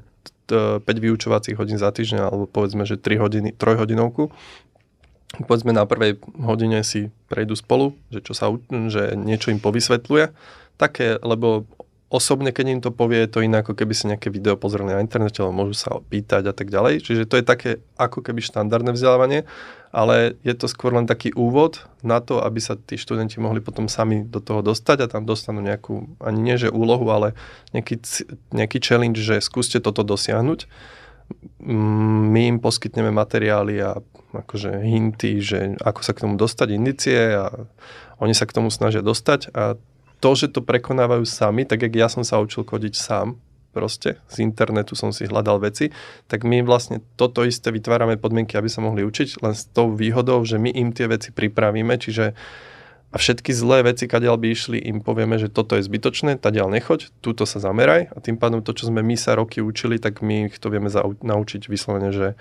5 vyučovacích hodín za týždeň, alebo povedzme, že 3 hodiny, 3 hodinovku, povedzme na prvej hodine si prejdú spolu, že, čo sa, že niečo im povysvetľuje, také, lebo osobne, keď im to povie, je to iné, ako keby si nejaké video pozreli na internete, alebo môžu sa opýtať a tak ďalej. Čiže to je také ako keby štandardné vzdelávanie, ale je to skôr len taký úvod na to, aby sa tí študenti mohli potom sami do toho dostať a tam dostanú nejakú, ani nie že úlohu, ale nejaký, nejaký challenge, že skúste toto dosiahnuť. Mm, my im poskytneme materiály a akože hinty, že ako sa k tomu dostať, indicie a oni sa k tomu snažia dostať a to, že to prekonávajú sami, tak jak ja som sa učil kodiť sám, proste, z internetu som si hľadal veci, tak my vlastne toto isté vytvárame podmienky, aby sa mohli učiť, len s tou výhodou, že my im tie veci pripravíme, čiže a všetky zlé veci, kadiaľ by išli, im povieme, že toto je zbytočné, tadiaľ nechoď, túto sa zameraj a tým pádom to, čo sme my sa roky učili, tak my ich to vieme zau- naučiť vyslovene, že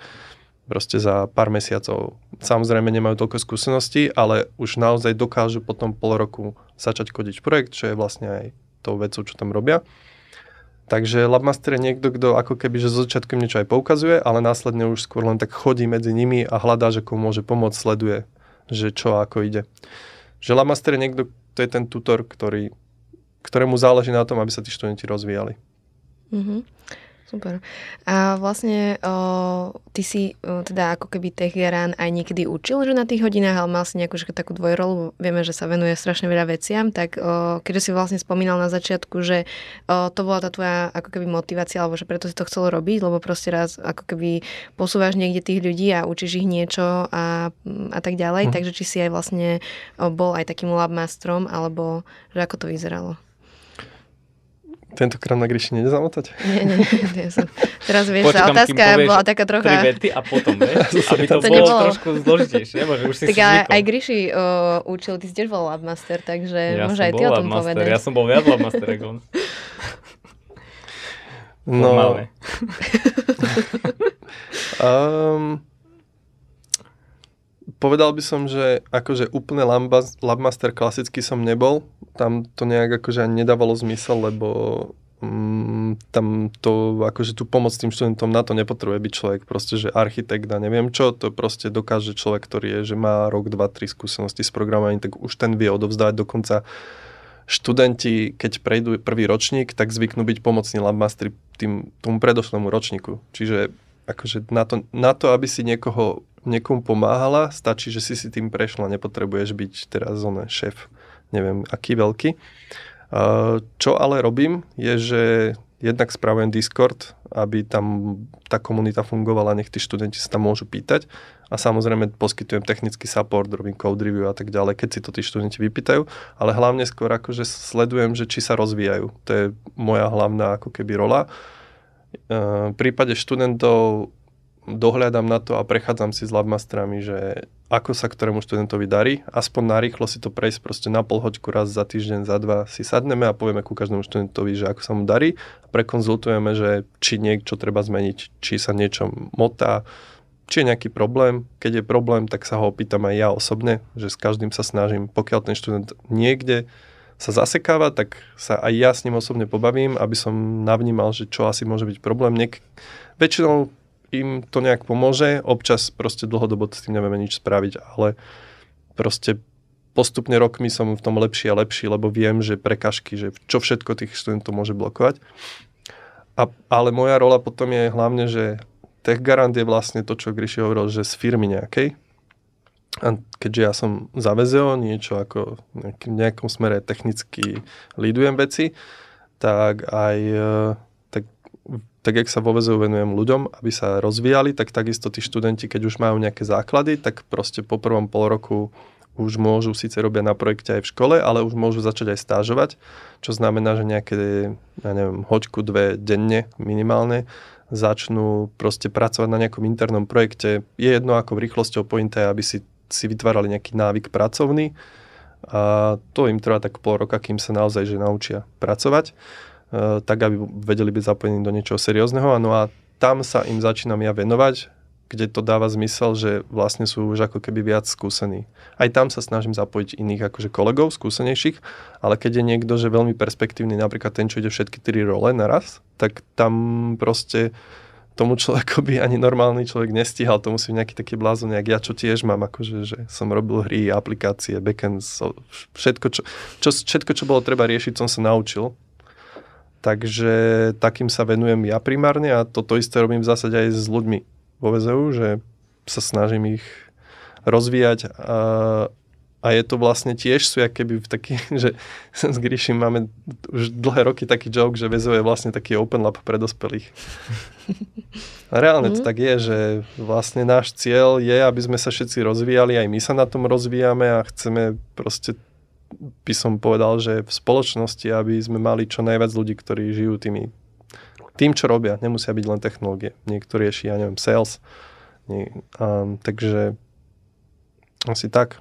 proste za pár mesiacov. Samozrejme nemajú toľko skúseností, ale už naozaj dokážu potom pol roku začať kodiť projekt, čo je vlastne aj tou vecou, čo tam robia. Takže Labmaster je niekto, kto ako keby, že zo začiatku niečo aj poukazuje, ale následne už skôr len tak chodí medzi nimi a hľadá, že komu môže pomôcť, sleduje, že čo ako ide. Že Labmaster je niekto, to je ten tutor, ktorý, ktorému záleží na tom, aby sa tí študenti rozvíjali. Mm-hmm. Super. A vlastne o, ty si o, teda ako keby tech Geran aj niekedy učil, že na tých hodinách, ale mal si nejakú že, takú dvojrolu, vieme, že sa venuje strašne veľa veciam, tak o, keďže si vlastne spomínal na začiatku, že o, to bola tá tvoja ako keby motivácia, alebo že preto si to chcel robiť, lebo proste raz ako keby posúvaš niekde tých ľudí a učíš ich niečo a, a tak ďalej, hm. takže či si aj vlastne o, bol aj takým labmastrom, alebo že ako to vyzeralo? Tentokrát na Gríši nejde zamotať? Nie, nie, nie som. Teraz vieš, Počkám, otázka bola taká trocha... Tri vety a potom, vieš, *laughs* aby to, to bolo nebolo. trošku zložitejšie, že už si Tak ale aj Gríši uh, učil, ty si tiež bol Labmaster, takže ja môže aj ty o tom povedať. Ja som bol viac Labmaster, ako on. No. um, *laughs* povedal by som, že akože úplne Labmaster klasický som nebol. Tam to nejak akože ani nedávalo zmysel, lebo mm, tam to, akože tú pomoc tým študentom na to nepotrebuje byť človek, proste, že architekt a neviem čo, to proste dokáže človek, ktorý je, že má rok, dva, tri skúsenosti s programovaním, tak už ten vie odovzdať dokonca študenti, keď prejdú prvý ročník, tak zvyknú byť pomocní labmastri tým, tomu predošlému ročníku. Čiže akože na to, na to, aby si niekoho niekomu pomáhala, stačí, že si si tým prešla, nepotrebuješ byť teraz zone šéf, neviem, aký veľký. Čo ale robím, je, že jednak spravujem Discord, aby tam tá komunita fungovala, nech tí študenti sa tam môžu pýtať a samozrejme poskytujem technický support, robím code review a tak ďalej, keď si to tí študenti vypýtajú, ale hlavne skôr akože sledujem, že či sa rozvíjajú. To je moja hlavná ako keby rola. V prípade študentov dohľadám na to a prechádzam si s labmasterami, že ako sa ktorému študentovi darí. Aspoň narýchlo si to prejsť proste na pol hoďku raz za týždeň, za dva si sadneme a povieme ku každému študentovi, že ako sa mu darí a prekonzultujeme, že či niečo treba zmeniť, či sa niečo motá, či je nejaký problém. Keď je problém, tak sa ho opýtam aj ja osobne, že s každým sa snažím, pokiaľ ten študent niekde sa zasekáva, tak sa aj ja s ním osobne pobavím, aby som navnímal, že čo asi môže byť problém. Niek- väčšinou im to nejak pomôže, občas proste dlhodobo s tým nevieme nič spraviť, ale proste postupne rokmi som v tom lepší a lepší, lebo viem, že prekažky, že čo všetko tých študentov môže blokovať. A, ale moja rola potom je hlavne, že Tech Garant je vlastne to, čo Gryši hovoril, že z firmy nejakej. A keďže ja som za niečo ako v nejakom smere technicky lídujem veci, tak aj tak jak sa vo VZU venujem ľuďom, aby sa rozvíjali, tak takisto tí študenti, keď už majú nejaké základy, tak proste po prvom pol roku už môžu síce robia na projekte aj v škole, ale už môžu začať aj stážovať, čo znamená, že nejaké, ja neviem, hoďku dve denne minimálne začnú proste pracovať na nejakom internom projekte. Je jedno, ako rýchlosťou pointa aby si, si vytvárali nejaký návyk pracovný a to im trvá tak pol roka, kým sa naozaj že naučia pracovať, tak aby vedeli byť zapojení do niečoho seriózneho. No a tam sa im začínam ja venovať, kde to dáva zmysel, že vlastne sú už ako keby viac skúsení. Aj tam sa snažím zapojiť iných akože kolegov, skúsenejších, ale keď je niekto, že veľmi perspektívny, napríklad ten, čo ide všetky tri role naraz, tak tam proste tomu človekovi ani normálny človek nestíhal, to musí nejaký taký blázon, jak ja, čo tiež mám, akože, že som robil hry, aplikácie, backend, všetko, čo, čo, všetko, čo bolo treba riešiť, som sa naučil. Takže takým sa venujem ja primárne a toto isté robím v zásade aj s ľuďmi vo VZU, že sa snažím ich rozvíjať a, a je to vlastne tiež sú keby v taký, *laughs* že s Gríšim máme už dlhé roky taký joke, že VZU je vlastne taký open lab pre dospelých. A reálne to mhm. tak je, že vlastne náš cieľ je, aby sme sa všetci rozvíjali, aj my sa na tom rozvíjame a chceme proste by som povedal, že v spoločnosti, aby sme mali čo najviac ľudí, ktorí žijú tými tým, čo robia. Nemusia byť len technológie. Niekto rieši, ja neviem, sales. Nie, um, takže asi tak.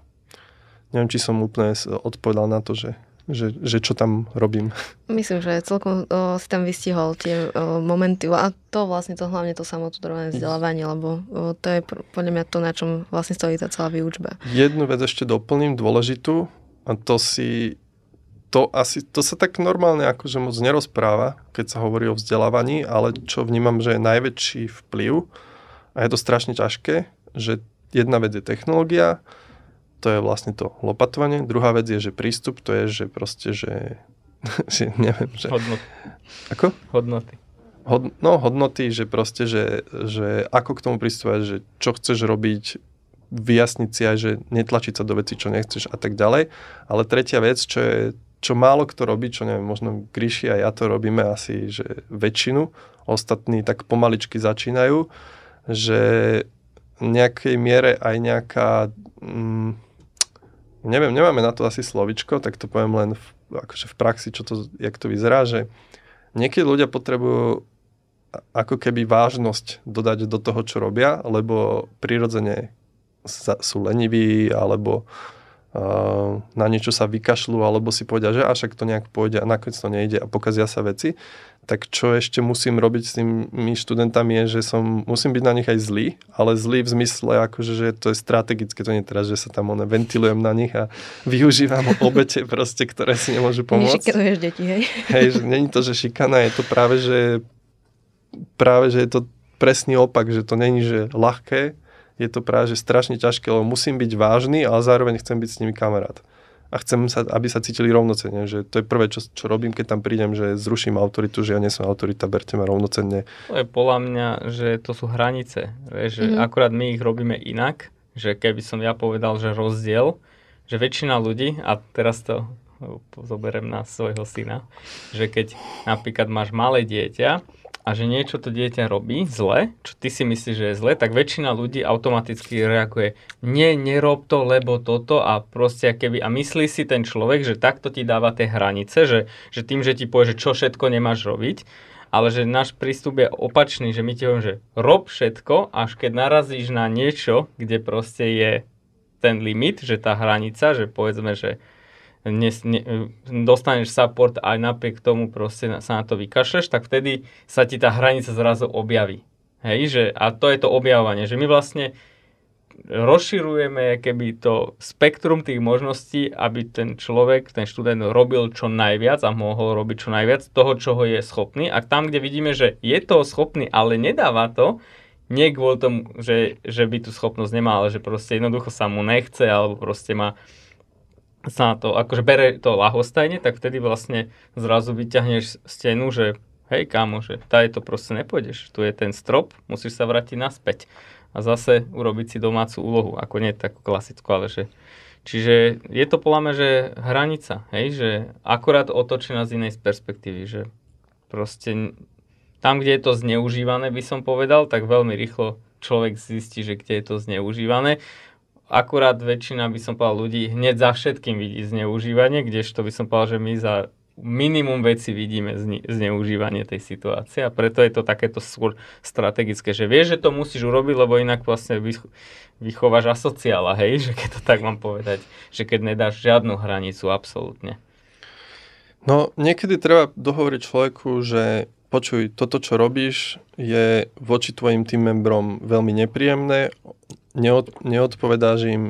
Neviem, či som úplne odpovedal na to, že, že, že čo tam robím. *laughs* Myslím, že celkom o, si tam vystihol tie o, momenty a to vlastne to hlavne to samotudrované vzdelávanie, lebo o, to je podľa mňa to, na čom vlastne stojí tá celá výučba. Jednu vec ešte doplním, dôležitú, a to si to asi, to sa tak normálne akože moc nerozpráva, keď sa hovorí o vzdelávaní, ale čo vnímam, že je najväčší vplyv a je to strašne ťažké, že jedna vec je technológia, to je vlastne to lopatovanie, druhá vec je, že prístup, to je, že proste, že, *laughs* že neviem, že... Hodnoty. Ako? Hodnoty. Hod, no, hodnoty, že proste, že, že ako k tomu pristúpať, že čo chceš robiť, vyjasniť si aj, že netlačiť sa do veci, čo nechceš a tak ďalej. Ale tretia vec, čo je čo málo kto robí, čo neviem, možno Gríši a ja to robíme asi, že väčšinu, ostatní tak pomaličky začínajú, že nejakej miere aj nejaká, mm, neviem, nemáme na to asi slovičko, tak to poviem len v, akože v praxi, čo to, jak to vyzerá, že niekedy ľudia potrebujú ako keby vážnosť dodať do toho, čo robia, lebo prirodzene sú leniví, alebo uh, na niečo sa vykašľú alebo si povedia, že až ak to nejak pôjde a nakoniec to nejde a pokazia sa veci, tak čo ešte musím robiť s tými študentami je, že som, musím byť na nich aj zlý, ale zlý v zmysle, akože, že to je strategické, to nie teraz, že sa tam one, ventilujem na nich a *laughs* využívam obete proste, ktoré si nemôžu pomôcť. Nešikanuješ deti, hej? Hej, že není to, že šikana, je to práve, že práve, že je to presný opak, že to není, že ľahké, je to práve že strašne ťažké, lebo musím byť vážny, ale zároveň chcem byť s nimi kamarát. A chcem, sa, aby sa cítili rovnocenne. Že to je prvé, čo, čo robím, keď tam prídem, že zruším autoritu, že ja nie som autorita, berte ma rovnocenne. To je podľa mňa, že to sú hranice. Vieš, že mm-hmm. akurát my ich robíme inak, že keby som ja povedal, že rozdiel, že väčšina ľudí, a teraz to zoberiem na svojho syna, že keď napríklad máš malé dieťa a že niečo to dieťa robí zle, čo ty si myslíš, že je zle, tak väčšina ľudí automaticky reaguje, nie, nerob to, lebo toto a proste keby, a myslí si ten človek, že takto ti dáva tie hranice, že, že tým, že ti povie, že čo všetko nemáš robiť, ale že náš prístup je opačný, že my ti hovorím, že rob všetko, až keď narazíš na niečo, kde proste je ten limit, že tá hranica, že povedzme, že ne, ne, dostaneš support aj napriek tomu proste sa na to vykašleš, tak vtedy sa ti tá hranica zrazu objaví. Hej, že, a to je to objavovanie, že my vlastne rozširujeme keby to spektrum tých možností, aby ten človek, ten študent robil čo najviac a mohol robiť čo najviac toho, čo ho je schopný. A tam, kde vidíme, že je to schopný, ale nedáva to, nie kvôli tomu, že, že by tú schopnosť nemá, ale že proste jednoducho sa mu nechce, alebo proste má sa to, akože bere to lahostajne, tak vtedy vlastne zrazu vyťahneš stenu, že hej kámo, že tady to proste nepôjdeš, tu je ten strop, musíš sa vrátiť naspäť a zase urobiť si domácu úlohu, ako nie takú klasickú, ale že Čiže je to podľa mňa, že hranica, hej, že akorát otočená z inej perspektívy, že proste tam, kde je to zneužívané, by som povedal, tak veľmi rýchlo človek zistí, že kde je to zneužívané akurát väčšina by som povedal ľudí hneď za všetkým vidí zneužívanie, kdežto by som povedal, že my za minimum veci vidíme zne, zneužívanie tej situácie a preto je to takéto skôr strategické, že vieš, že to musíš urobiť, lebo inak vlastne vychováš asociála, hej, že keď to tak mám povedať, že keď nedáš žiadnu hranicu, absolútne. No, niekedy treba dohovoriť človeku, že počuj, toto, čo robíš, je voči tvojim tým membrom veľmi nepríjemné, neod, neodpovedáš im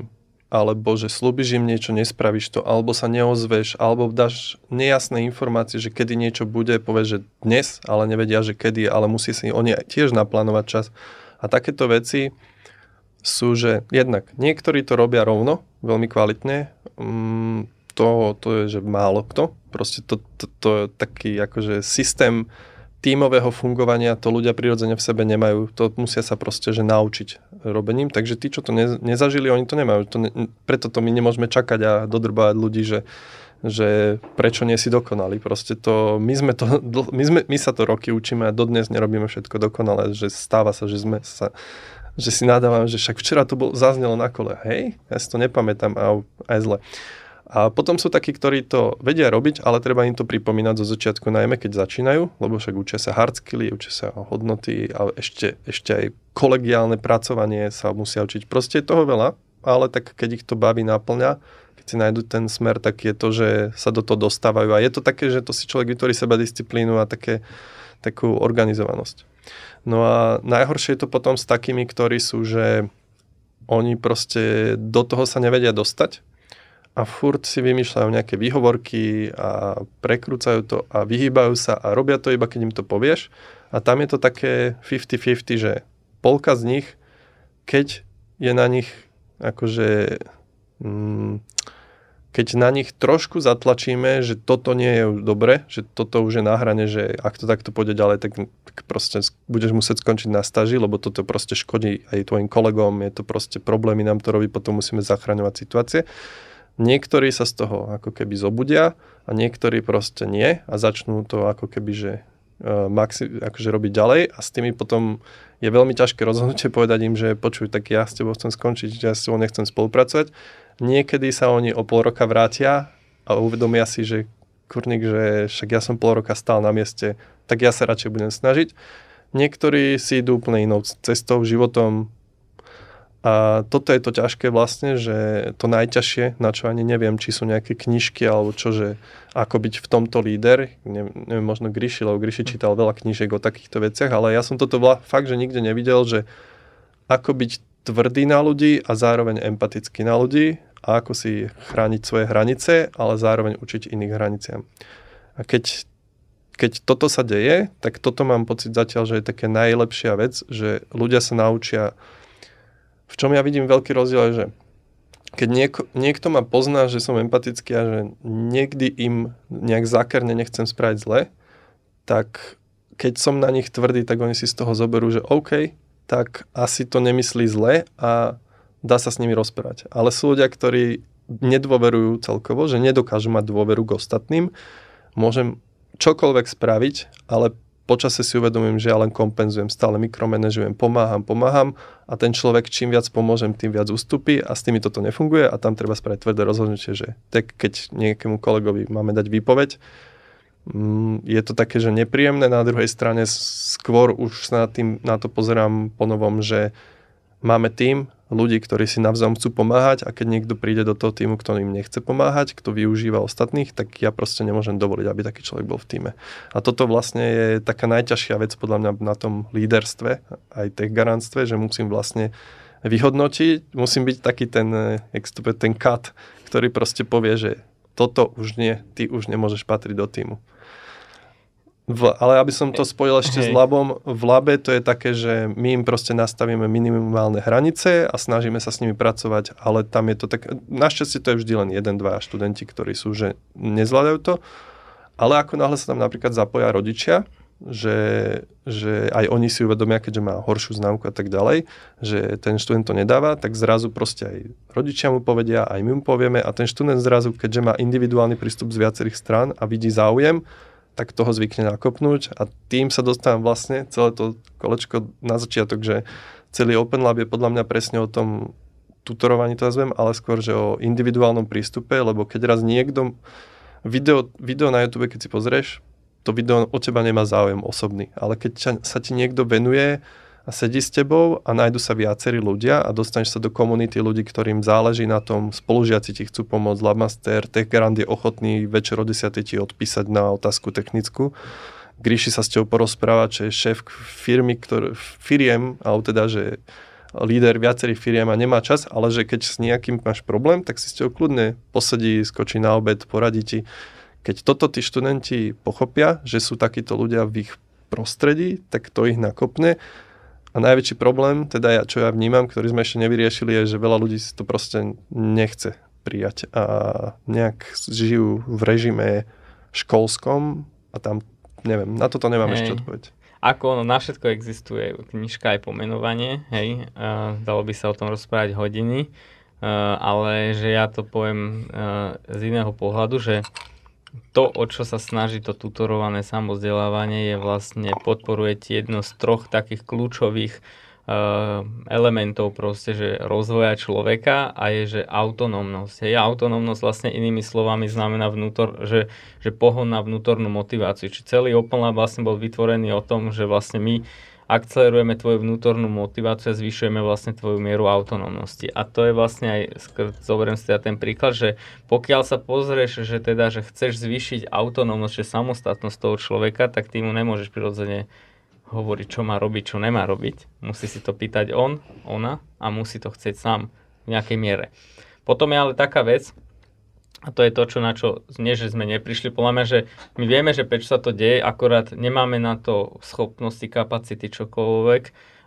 alebo že slúbiš im niečo, nespravíš to, alebo sa neozveš, alebo dáš nejasné informácie, že kedy niečo bude, povieš, že dnes, ale nevedia, že kedy, ale musí si oni tiež naplánovať čas. A takéto veci sú, že jednak niektorí to robia rovno, veľmi kvalitne, mm, to, to je, že málo kto. Proste to, to, to je taký akože systém tímového fungovania to ľudia prirodzene v sebe nemajú. To musia sa proste že naučiť robením. Takže tí, čo to ne, nezažili, oni to nemajú. To ne, preto to my nemôžeme čakať a dodrbávať ľudí, že, že prečo nie si dokonali. Proste to, my, sme to, my, sme, my sa to roky učíme a dodnes nerobíme všetko dokonale, že stáva sa, že sme sa že si nadávam, že však včera to bol, zaznelo na kole. Hej, ja si to nepamätám a aj zle. A potom sú takí, ktorí to vedia robiť, ale treba im to pripomínať zo začiatku, najmä keď začínajú, lebo však učia sa hard skilly, učia sa hodnoty a ešte, ešte aj kolegiálne pracovanie sa musia učiť. Proste je toho veľa, ale tak keď ich to baví, naplňa, keď si nájdu ten smer, tak je to, že sa do toho dostávajú. A je to také, že to si človek vytvorí seba disciplínu a také, takú organizovanosť. No a najhoršie je to potom s takými, ktorí sú, že oni proste do toho sa nevedia dostať, a furt si vymýšľajú nejaké výhovorky a prekrúcajú to a vyhýbajú sa a robia to iba, keď im to povieš. A tam je to také 50-50, že polka z nich, keď je na nich akože... Mm, keď na nich trošku zatlačíme, že toto nie je dobre, že toto už je na hrane, že ak to takto pôjde ďalej, tak, tak proste budeš musieť skončiť na staži, lebo toto proste škodí aj tvojim kolegom, je to proste problémy, nám to robí, potom musíme zachraňovať situácie Niektorí sa z toho ako keby zobudia a niektorí proste nie a začnú to ako keby, že uh, maxi, akože robiť ďalej a s tými potom je veľmi ťažké rozhodnutie povedať im, že počuj, tak ja s tebou chcem skončiť, ja s tebou nechcem spolupracovať. Niekedy sa oni o pol roka vrátia a uvedomia si, že kurník, že však ja som pol roka stál na mieste, tak ja sa radšej budem snažiť. Niektorí si idú úplne inou cestou, životom, a toto je to ťažké vlastne, že to najťažšie, na čo ani neviem, či sú nejaké knižky alebo čo, že ako byť v tomto líder, neviem, neviem možno Gryši, lebo Gryši čítal veľa knížek o takýchto veciach, ale ja som toto vla, fakt, že nikde nevidel, že ako byť tvrdý na ľudí a zároveň empatický na ľudí a ako si chrániť svoje hranice, ale zároveň učiť iných hraniciam. A keď, keď toto sa deje, tak toto mám pocit zatiaľ, že je také najlepšia vec, že ľudia sa naučia v čom ja vidím veľký rozdiel je, že keď nieko, niekto ma pozná, že som empatický a že niekdy im nejak zákerne nechcem spraviť zle, tak keď som na nich tvrdý, tak oni si z toho zoberú, že OK, tak asi to nemyslí zle a dá sa s nimi rozprávať. Ale sú ľudia, ktorí nedôverujú celkovo, že nedokážu mať dôveru k ostatným. Môžem čokoľvek spraviť, ale počase si uvedomím, že ja len kompenzujem, stále mikromanežujem, pomáham, pomáham a ten človek čím viac pomôžem, tým viac ustupí a s tými toto nefunguje a tam treba spraviť tvrdé rozhodnutie, že tak keď nejakému kolegovi máme dať výpoveď, mm, je to také, že nepríjemné, na druhej strane skôr už sa na, tým, na to pozerám po novom, že máme tým, ľudí, ktorí si navzájom chcú pomáhať a keď niekto príde do toho týmu, kto im nechce pomáhať, kto využíva ostatných, tak ja proste nemôžem dovoliť, aby taký človek bol v týme. A toto vlastne je taká najťažšia vec podľa mňa na tom líderstve, aj tej garantstve, že musím vlastne vyhodnotiť, musím byť taký ten, ten cut, ktorý proste povie, že toto už nie, ty už nemôžeš patriť do týmu. V, ale aby som to spojil ešte Hej. s labom, v labe to je také, že my im proste nastavíme minimálne hranice a snažíme sa s nimi pracovať, ale tam je to tak, našťastie to je vždy len jeden, dva študenti, ktorí sú, že nezvládajú to, ale ako náhle sa tam napríklad zapoja rodičia, že, že aj oni si uvedomia, keďže má horšiu známku a tak ďalej, že ten študent to nedáva, tak zrazu proste aj rodičia mu povedia, aj my mu povieme a ten študent zrazu, keďže má individuálny prístup z viacerých strán a vidí záujem, tak toho zvykne nakopnúť. A tým sa dostávam vlastne celé to kolečko na začiatok, že celý Open Lab je podľa mňa presne o tom tutorovaní to nazvem, ale skôr, že o individuálnom prístupe, lebo keď raz niekto, video, video na YouTube, keď si pozrieš, to video o teba nemá záujem osobný, ale keď sa ti niekto venuje a sedí s tebou a nájdu sa viacerí ľudia a dostaneš sa do komunity ľudí, ktorým záleží na tom, spolužiaci ti chcú pomôcť, Labmaster, TechGrand je ochotný večer o 10 ti odpísať na otázku technickú, Gríši sa s tebou porozprávať, čo je šéf firmy, ktorý, firiem, alebo teda, že líder viacerých firiem a nemá čas, ale že keď s nejakým máš problém, tak si s tebou kľudne posedí, skočí na obed, poradí ti. Keď toto tí študenti pochopia, že sú takíto ľudia v ich prostredí, tak to ich nakopne. A najväčší problém, teda ja, čo ja vnímam, ktorý sme ešte nevyriešili, je, že veľa ľudí si to proste nechce prijať. A nejak žijú v režime školskom a tam, neviem, na toto nemám Hej. ešte odpoveď. Ako ono na všetko existuje knižka aj pomenovanie, hej, uh, dalo by sa o tom rozprávať hodiny, uh, ale že ja to poviem uh, z iného pohľadu, že to, o čo sa snaží to tutorované samozdelávanie, je vlastne podporuje jedno z troch takých kľúčových Eh, elementov proste, že rozvoja človeka a je, že autonómnosť. Hej, autonómnosť vlastne inými slovami znamená vnútor, že, že pohon na vnútornú motiváciu. Či celý Open Lab vlastne bol vytvorený o tom, že vlastne my akcelerujeme tvoju vnútornú motiváciu a zvyšujeme vlastne tvoju mieru autonómnosti. A to je vlastne aj, zoberiem si teda ten príklad, že pokiaľ sa pozrieš, že teda, že chceš zvýšiť autonómnosť, že samostatnosť toho človeka, tak ty mu nemôžeš prirodzene hovorí, čo má robiť, čo nemá robiť. Musí si to pýtať on, ona a musí to chcieť sám v nejakej miere. Potom je ale taká vec, a to je to, čo na čo nie, že sme neprišli. Podľa mňa, že my vieme, že prečo sa to deje, akorát nemáme na to schopnosti, kapacity, čokoľvek,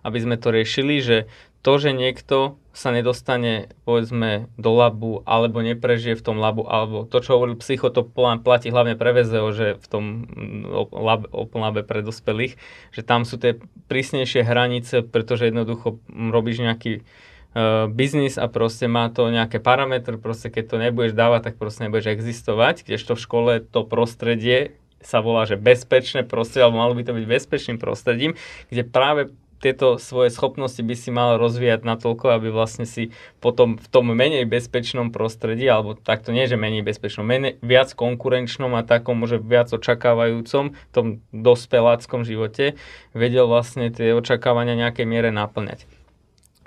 aby sme to riešili, že to, že niekto sa nedostane, povedzme, do labu, alebo neprežije v tom labu, alebo to, čo hovoril psycho, to platí hlavne pre VZO, že v tom mm, lab, open labe pre dospelých, že tam sú tie prísnejšie hranice, pretože jednoducho robíš nejaký uh, biznis a proste má to nejaké parametre, proste keď to nebudeš dávať, tak proste nebudeš existovať, kdežto v škole to prostredie sa volá, že bezpečné prostredie, alebo malo by to byť bezpečným prostredím, kde práve tieto svoje schopnosti by si mal rozvíjať natoľko, aby vlastne si potom v tom menej bezpečnom prostredí, alebo takto nie, že menej bezpečnom, menej, viac konkurenčnom a takom možno viac očakávajúcom, tom dospeláckom živote, vedel vlastne tie očakávania nejakej miere naplňať.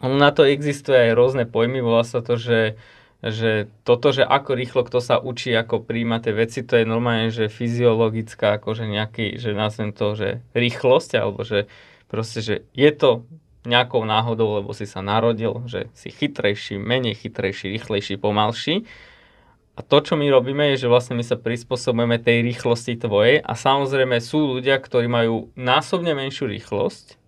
Na to existuje aj rôzne pojmy, volá sa to, že že toto, že ako rýchlo kto sa učí, ako príjma tie veci, to je normálne, že fyziologická, akože nejaký, že nazvem to, že rýchlosť, alebo že Proste, že je to nejakou náhodou, lebo si sa narodil, že si chytrejší, menej chytrejší, rýchlejší, pomalší. A to, čo my robíme, je, že vlastne my sa prispôsobujeme tej rýchlosti tvojej a samozrejme sú ľudia, ktorí majú násobne menšiu rýchlosť,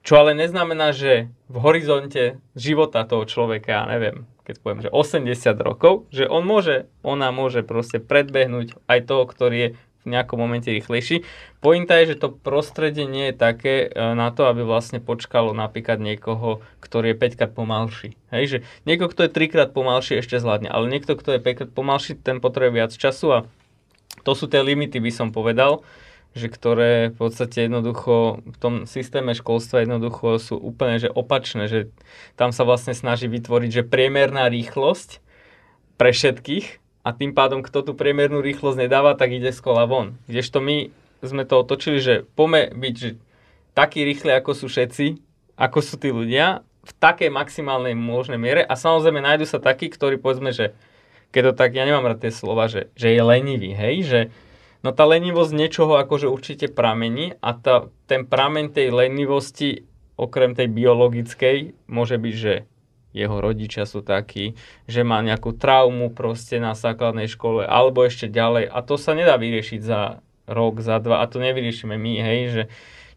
čo ale neznamená, že v horizonte života toho človeka, ja neviem, keď poviem, že 80 rokov, že on môže, ona môže proste predbehnúť aj toho, ktorý je v nejakom momente rýchlejší. Pointa je, že to prostredie nie je také e, na to, aby vlastne počkalo napríklad niekoho, ktorý je 5 krát pomalší. Hej, že niekto, kto je 3 krát pomalší, ešte zvládne, ale niekto, kto je 5 krát pomalší, ten potrebuje viac času a to sú tie limity, by som povedal, že ktoré v podstate jednoducho v tom systéme školstva jednoducho sú úplne že opačné, že tam sa vlastne snaží vytvoriť, že priemerná rýchlosť pre všetkých a tým pádom, kto tú priemernú rýchlosť nedáva, tak ide z kola von. Kdežto my sme to otočili, že pome byť že taký rýchly, ako sú všetci, ako sú tí ľudia, v takej maximálnej možnej miere a samozrejme nájdu sa takí, ktorí povedzme, že keď to tak, ja nemám rád tie slova, že, že je lenivý, hej, že no tá lenivosť niečoho akože určite pramení a tá, ten prameň tej lenivosti okrem tej biologickej môže byť, že jeho rodičia sú takí, že má nejakú traumu proste na základnej škole, alebo ešte ďalej. A to sa nedá vyriešiť za rok, za dva, a to nevyriešime my, hej, že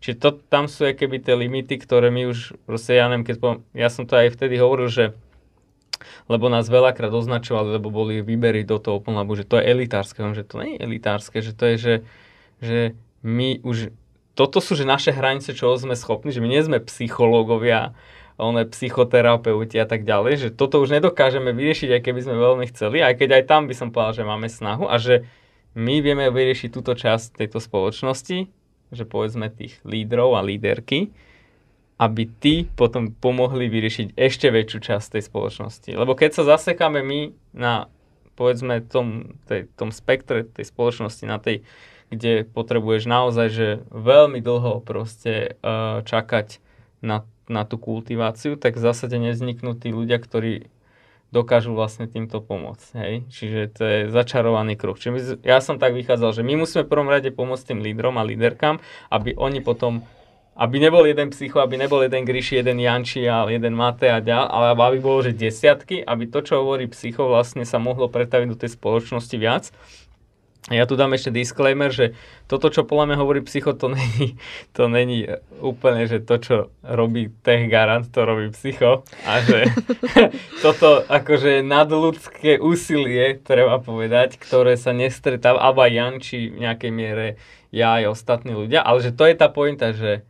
Čiže to, tam sú keby tie limity, ktoré my už, proste ja neviem, keď poviem, ja som to aj vtedy hovoril, že lebo nás veľakrát označovali, lebo boli výbery do toho Open Labu, že to je elitárske, že to nie je elitárske, že to je, že, že my už, toto sú že naše hranice, čo sme schopní, že my nie sme psychológovia, one psychoterapeuti a tak ďalej, že toto už nedokážeme vyriešiť, aj keby sme veľmi chceli, aj keď aj tam by som povedal, že máme snahu a že my vieme vyriešiť túto časť tejto spoločnosti, že povedzme tých lídrov a líderky, aby tí potom pomohli vyriešiť ešte väčšiu časť tej spoločnosti. Lebo keď sa zasekáme my na, povedzme, tom, tej, tom spektre tej spoločnosti, na tej, kde potrebuješ naozaj, že veľmi dlho proste uh, čakať na, na tú kultiváciu, tak v zásade nevzniknú tí ľudia, ktorí dokážu vlastne týmto pomôcť. Hej? Čiže to je začarovaný kruh. Čiže ja som tak vychádzal, že my musíme v prvom rade pomôcť tým lídrom a líderkám, aby oni potom aby nebol jeden psycho, aby nebol jeden Gríši, jeden Janči a jeden Mate a ďal, ale aby bolo, že desiatky, aby to, čo hovorí psycho, vlastne sa mohlo pretaviť do tej spoločnosti viac. Ja tu dám ešte disclaimer, že toto, čo podľa mňa hovorí psycho, to není, to není úplne, že to, čo robí tech garant, to robí psycho. A že *laughs* toto akože nadľudské úsilie, treba povedať, ktoré sa nestretáva, alebo Janči v nejakej miere, ja aj ostatní ľudia, ale že to je tá pointa, že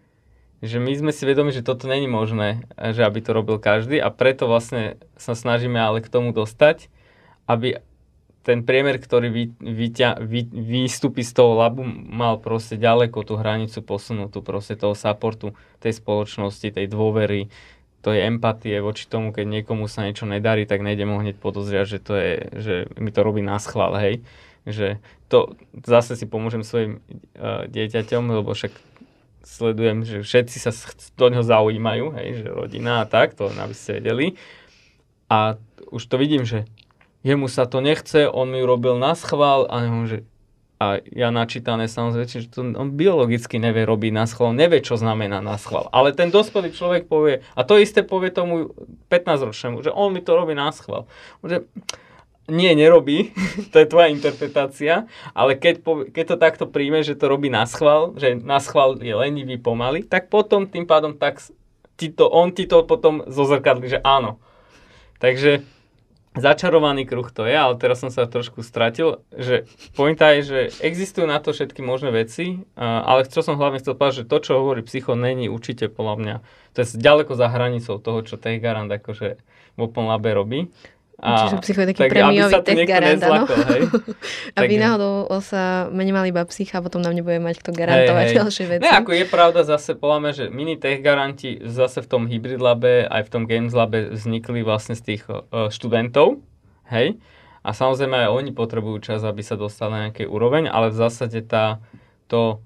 že my sme si vedomi, že toto není možné, že aby to robil každý a preto vlastne sa snažíme ale k tomu dostať, aby ten priemer, ktorý vy, vyťa, vy, vystúpi z toho labu, mal proste ďaleko tú hranicu posunutú, proste toho supportu tej spoločnosti, tej dôvery, to je empatie voči tomu, keď niekomu sa niečo nedarí, tak nejdem ho hneď podozriať, že to je, že mi to robí na schvál, hej. Že to zase si pomôžem svojim uh, dieťaťom, lebo však sledujem, že všetci sa do neho zaujímajú, hej, že rodina a tak, to aby ste vedeli. A už to vidím, že jemu sa to nechce, on mi urobil na schvál a, že, a ja načítané samozrejme, že to on biologicky nevie robiť na schvál, nevie, čo znamená na schvál. Ale ten dospelý človek povie, a to isté povie tomu 15-ročnému, že on mi to robí na schvál. Že, nie, nerobí, *laughs* to je tvoja interpretácia, ale keď, keď to takto príjme, že to robí na schvál, že na schvál je lenivý pomaly, tak potom tým pádom tak ti to, on ti to potom zozrkadli, že áno. Takže začarovaný kruh to je, ale teraz som sa trošku stratil, že pointa je, že existujú na to všetky možné veci, ale chcel som hlavne chcel povedať, že to, čo hovorí psycho, není určite podľa mňa, to je ďaleko za hranicou toho, čo Tech Garant akože v Open Labe robí. A, Čiže psycho je taký tak, prémiový tech garant, áno. *laughs* aby náhodou sa nemali iba psycha a potom nám nebude mať kto garantovať hej, hej. ďalšie veci. Ne, ako je pravda zase, poľa že mini tech garanti zase v tom Hybrid Labe aj v tom Games Labe vznikli vlastne z tých uh, študentov, hej. A samozrejme aj oni potrebujú čas, aby sa dostali na nejakej úroveň, ale v zásade tá, to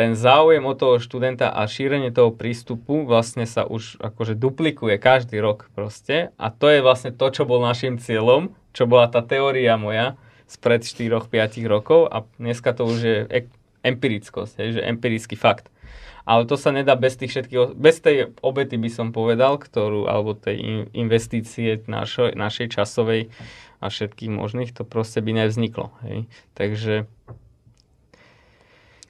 ten záujem o toho študenta a šírenie toho prístupu vlastne sa už akože duplikuje každý rok proste a to je vlastne to, čo bol našim cieľom, čo bola tá teória moja spred 4-5 rokov a dneska to už je empirickosť, je, že empirický fakt. Ale to sa nedá bez tých všetkých, bez tej obety by som povedal, ktorú, alebo tej investície našo, našej časovej a všetkých možných, to proste by nevzniklo. Hej. Takže,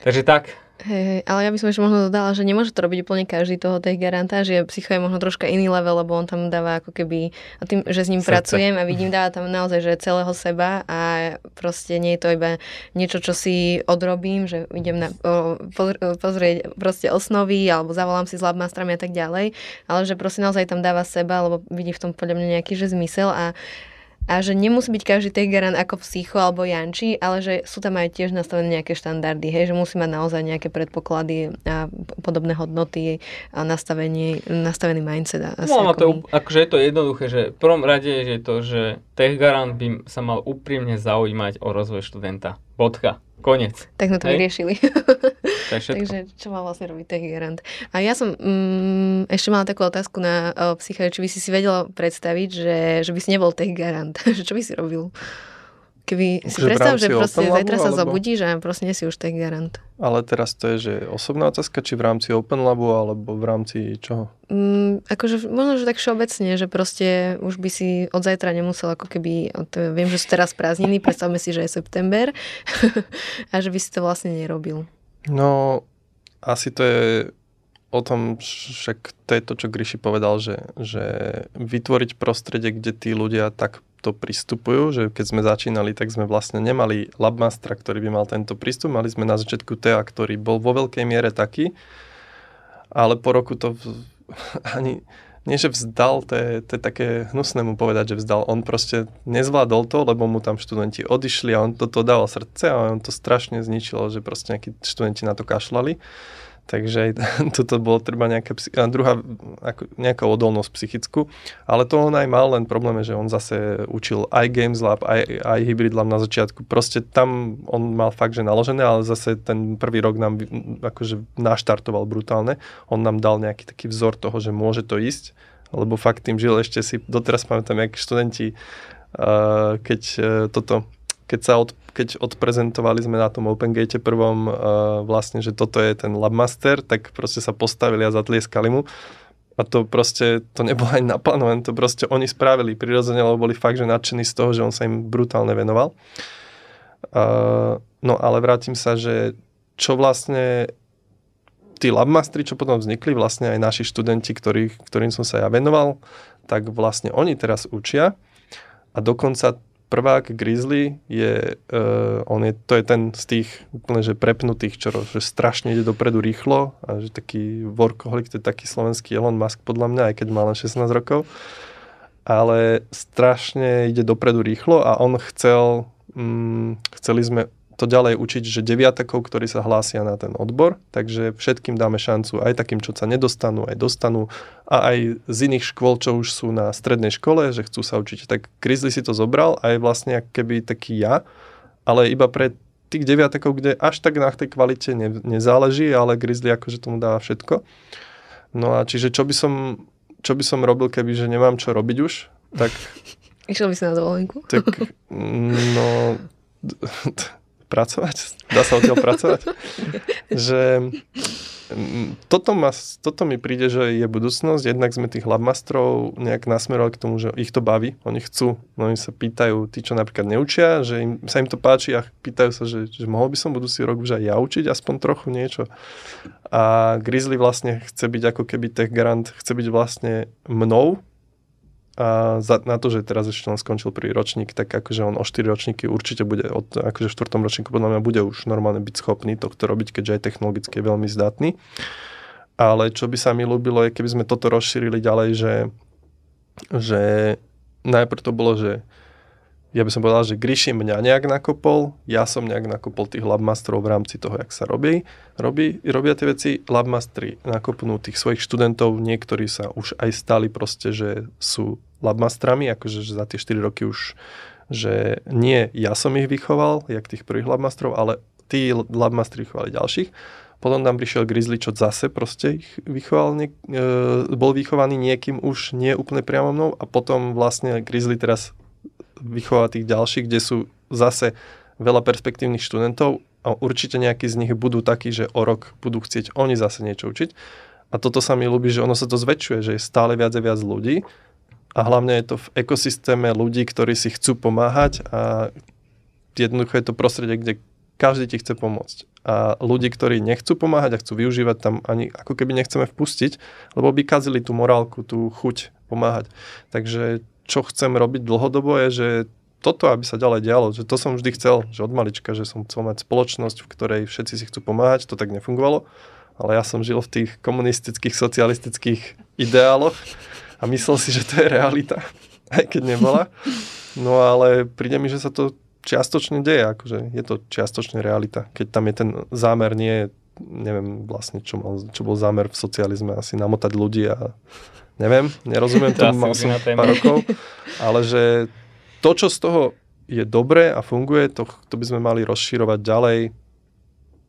takže tak, Hej, hej, ale ja by som ešte možno dodala, že nemôže to robiť úplne každý toho tej garanta, že psycho je možno troška iný level, lebo on tam dáva ako keby, a tým, že s ním Srdce. pracujem a vidím, dáva tam naozaj, že celého seba a proste nie je to iba niečo, čo si odrobím, že idem na, o, pozrieť proste osnovy alebo zavolám si s labmastrami a tak ďalej, ale že proste naozaj tam dáva seba, lebo vidí v tom podľa mňa nejaký že zmysel a a že nemusí byť každý Teheran ako Psycho alebo Janči, ale že sú tam aj tiež nastavené nejaké štandardy, hej, že musí mať naozaj nejaké predpoklady a podobné hodnoty a nastavenie, nastavený mindset. Asi no, to, akože je to jednoduché, že v prvom rade je to, že Teheran by sa mal úprimne zaujímať o rozvoj študenta. Bodka. Konec. Tak sme to Hej. vyriešili. *laughs* *laughs* Takže čo má vlastne robiť tech garant. A ja som mm, ešte mala takú otázku na uh, či by si si vedela predstaviť, že, že by si nebol tech garant. *laughs* čo by si robil? Keby si predstav, že proste zajtra sa alebo... zobudíš a proste nie si už tech garant. Ale teraz to je, že osobná otázka, či v rámci Open Labu, alebo v rámci čoho? Mm, akože možno, že tak všeobecne, že proste už by si od zajtra nemusel ako keby, to, viem, že sú teraz prázdniny, predstavme si, že je september *laughs* a že by si to vlastne nerobil. No, asi to je o tom, však to je to, čo Gryši povedal, že, že vytvoriť prostredie, kde tí ľudia tak to pristupujú, že keď sme začínali, tak sme vlastne nemali labmastra, ktorý by mal tento prístup, mali sme na začiatku TEA, ktorý bol vo veľkej miere taký, ale po roku to *laughs* ani, nie že vzdal, to je, to je také hnusné mu povedať, že vzdal. On proste nezvládol to, lebo mu tam študenti odišli a on toto dával srdce a on to strašne zničilo, že proste nejakí študenti na to kašľali. Takže aj *laughs* toto bolo treba nejaká, druhá, ako, nejaká odolnosť psychickú. Ale to on aj mal, len problém je, že on zase učil aj Games Lab, aj, aj Hybrid Lab na začiatku. Proste tam on mal fakt, že naložené, ale zase ten prvý rok nám akože naštartoval brutálne. On nám dal nejaký taký vzor toho, že môže to ísť, lebo fakt tým žil ešte si, doteraz pamätám, jak študenti, uh, keď uh, toto keď sa od, keď odprezentovali sme na tom OpenGate prvom uh, vlastne, že toto je ten Labmaster, tak proste sa postavili a zatlieskali mu. A to proste, to nebolo aj naplánované, to proste oni spravili prirodzene, lebo boli fakt, že nadšení z toho, že on sa im brutálne venoval. Uh, no ale vrátim sa, že čo vlastne tí labmastri, čo potom vznikli, vlastne aj naši študenti, ktorý, ktorým som sa ja venoval, tak vlastne oni teraz učia a dokonca prvák Grizzly je, uh, on je, to je ten z tých úplne, že prepnutých, čo že strašne ide dopredu rýchlo a že taký workoholik, to je taký slovenský Elon Musk podľa mňa, aj keď má len 16 rokov, ale strašne ide dopredu rýchlo a on chcel, um, chceli sme to ďalej učiť, že deviatakov, ktorí sa hlásia na ten odbor, takže všetkým dáme šancu, aj takým, čo sa nedostanú, aj dostanú a aj z iných škôl, čo už sú na strednej škole, že chcú sa učiť. Tak Grizzly si to zobral aj vlastne keby taký ja, ale iba pre tých deviatakov, kde až tak na tej kvalite ne, nezáleží, ale Grizzly akože tomu dáva všetko. No a čiže čo by som, čo by som robil, keby že nemám čo robiť už, tak... *laughs* Išiel by si na dovolenku? Tak, *laughs* no, pracovať, dá sa odtiaľ pracovať, *laughs* že mm, toto, ma, toto mi príde, že je budúcnosť. Jednak sme tých labmastrov nejak nasmerovali k tomu, že ich to baví, oni chcú, no oni sa pýtajú, tí, čo napríklad neučia, že im, sa im to páči a pýtajú sa, že, že mohol by som budúci rok už aj ja učiť aspoň trochu niečo. A Grizzly vlastne chce byť ako keby tech grant, chce byť vlastne mnou, a za, na to, že teraz ešte len skončil prvý ročník, tak akože on o 4 ročníky určite bude, od, akože v 4. ročníku podľa mňa bude už normálne byť schopný tohto robiť, keďže aj technologicky je veľmi zdatný. Ale čo by sa mi ľúbilo je, keby sme toto rozšírili ďalej, že, že najprv to bolo, že ja by som povedal, že Gríši mňa nejak nakopol, ja som nejak nakopol tých labmasterov v rámci toho, jak sa robí. robí robia tie veci, labmastri nakopnú tých svojich študentov, niektorí sa už aj stali proste, že sú labmastrami, akože že za tie 4 roky už, že nie ja som ich vychoval, jak tých prvých labmastrov, ale tí labmastri vychovali ďalších. Potom tam prišiel Grizzly, čo zase proste ich vychoval, nie, e, bol vychovaný niekým už nie úplne priamo mnou a potom vlastne Grizzly teraz vychovať tých ďalších, kde sú zase veľa perspektívnych študentov a určite nejakí z nich budú takí, že o rok budú chcieť oni zase niečo učiť. A toto sa mi ľúbi, že ono sa to zväčšuje, že je stále viac a viac ľudí a hlavne je to v ekosystéme ľudí, ktorí si chcú pomáhať a jednoducho je to prostredie, kde každý ti chce pomôcť. A ľudí, ktorí nechcú pomáhať a chcú využívať, tam ani ako keby nechceme vpustiť, lebo by kazili tú morálku, tú chuť pomáhať. Takže čo chcem robiť dlhodobo je, že toto, aby sa ďalej dialo, že to som vždy chcel, že od malička, že som chcel mať spoločnosť, v ktorej všetci si chcú pomáhať, to tak nefungovalo, ale ja som žil v tých komunistických, socialistických ideáloch a myslel si, že to je realita, *laughs* aj keď nebola. No ale príde mi, že sa to čiastočne deje, akože je to čiastočne realita, keď tam je ten zámer, nie neviem vlastne, čo, mal, čo bol zámer v socializme, asi namotať ľudí a neviem, nerozumiem tomu, mal som pár rokov, ale že to, čo z toho je dobré a funguje, to, to by sme mali rozširovať ďalej,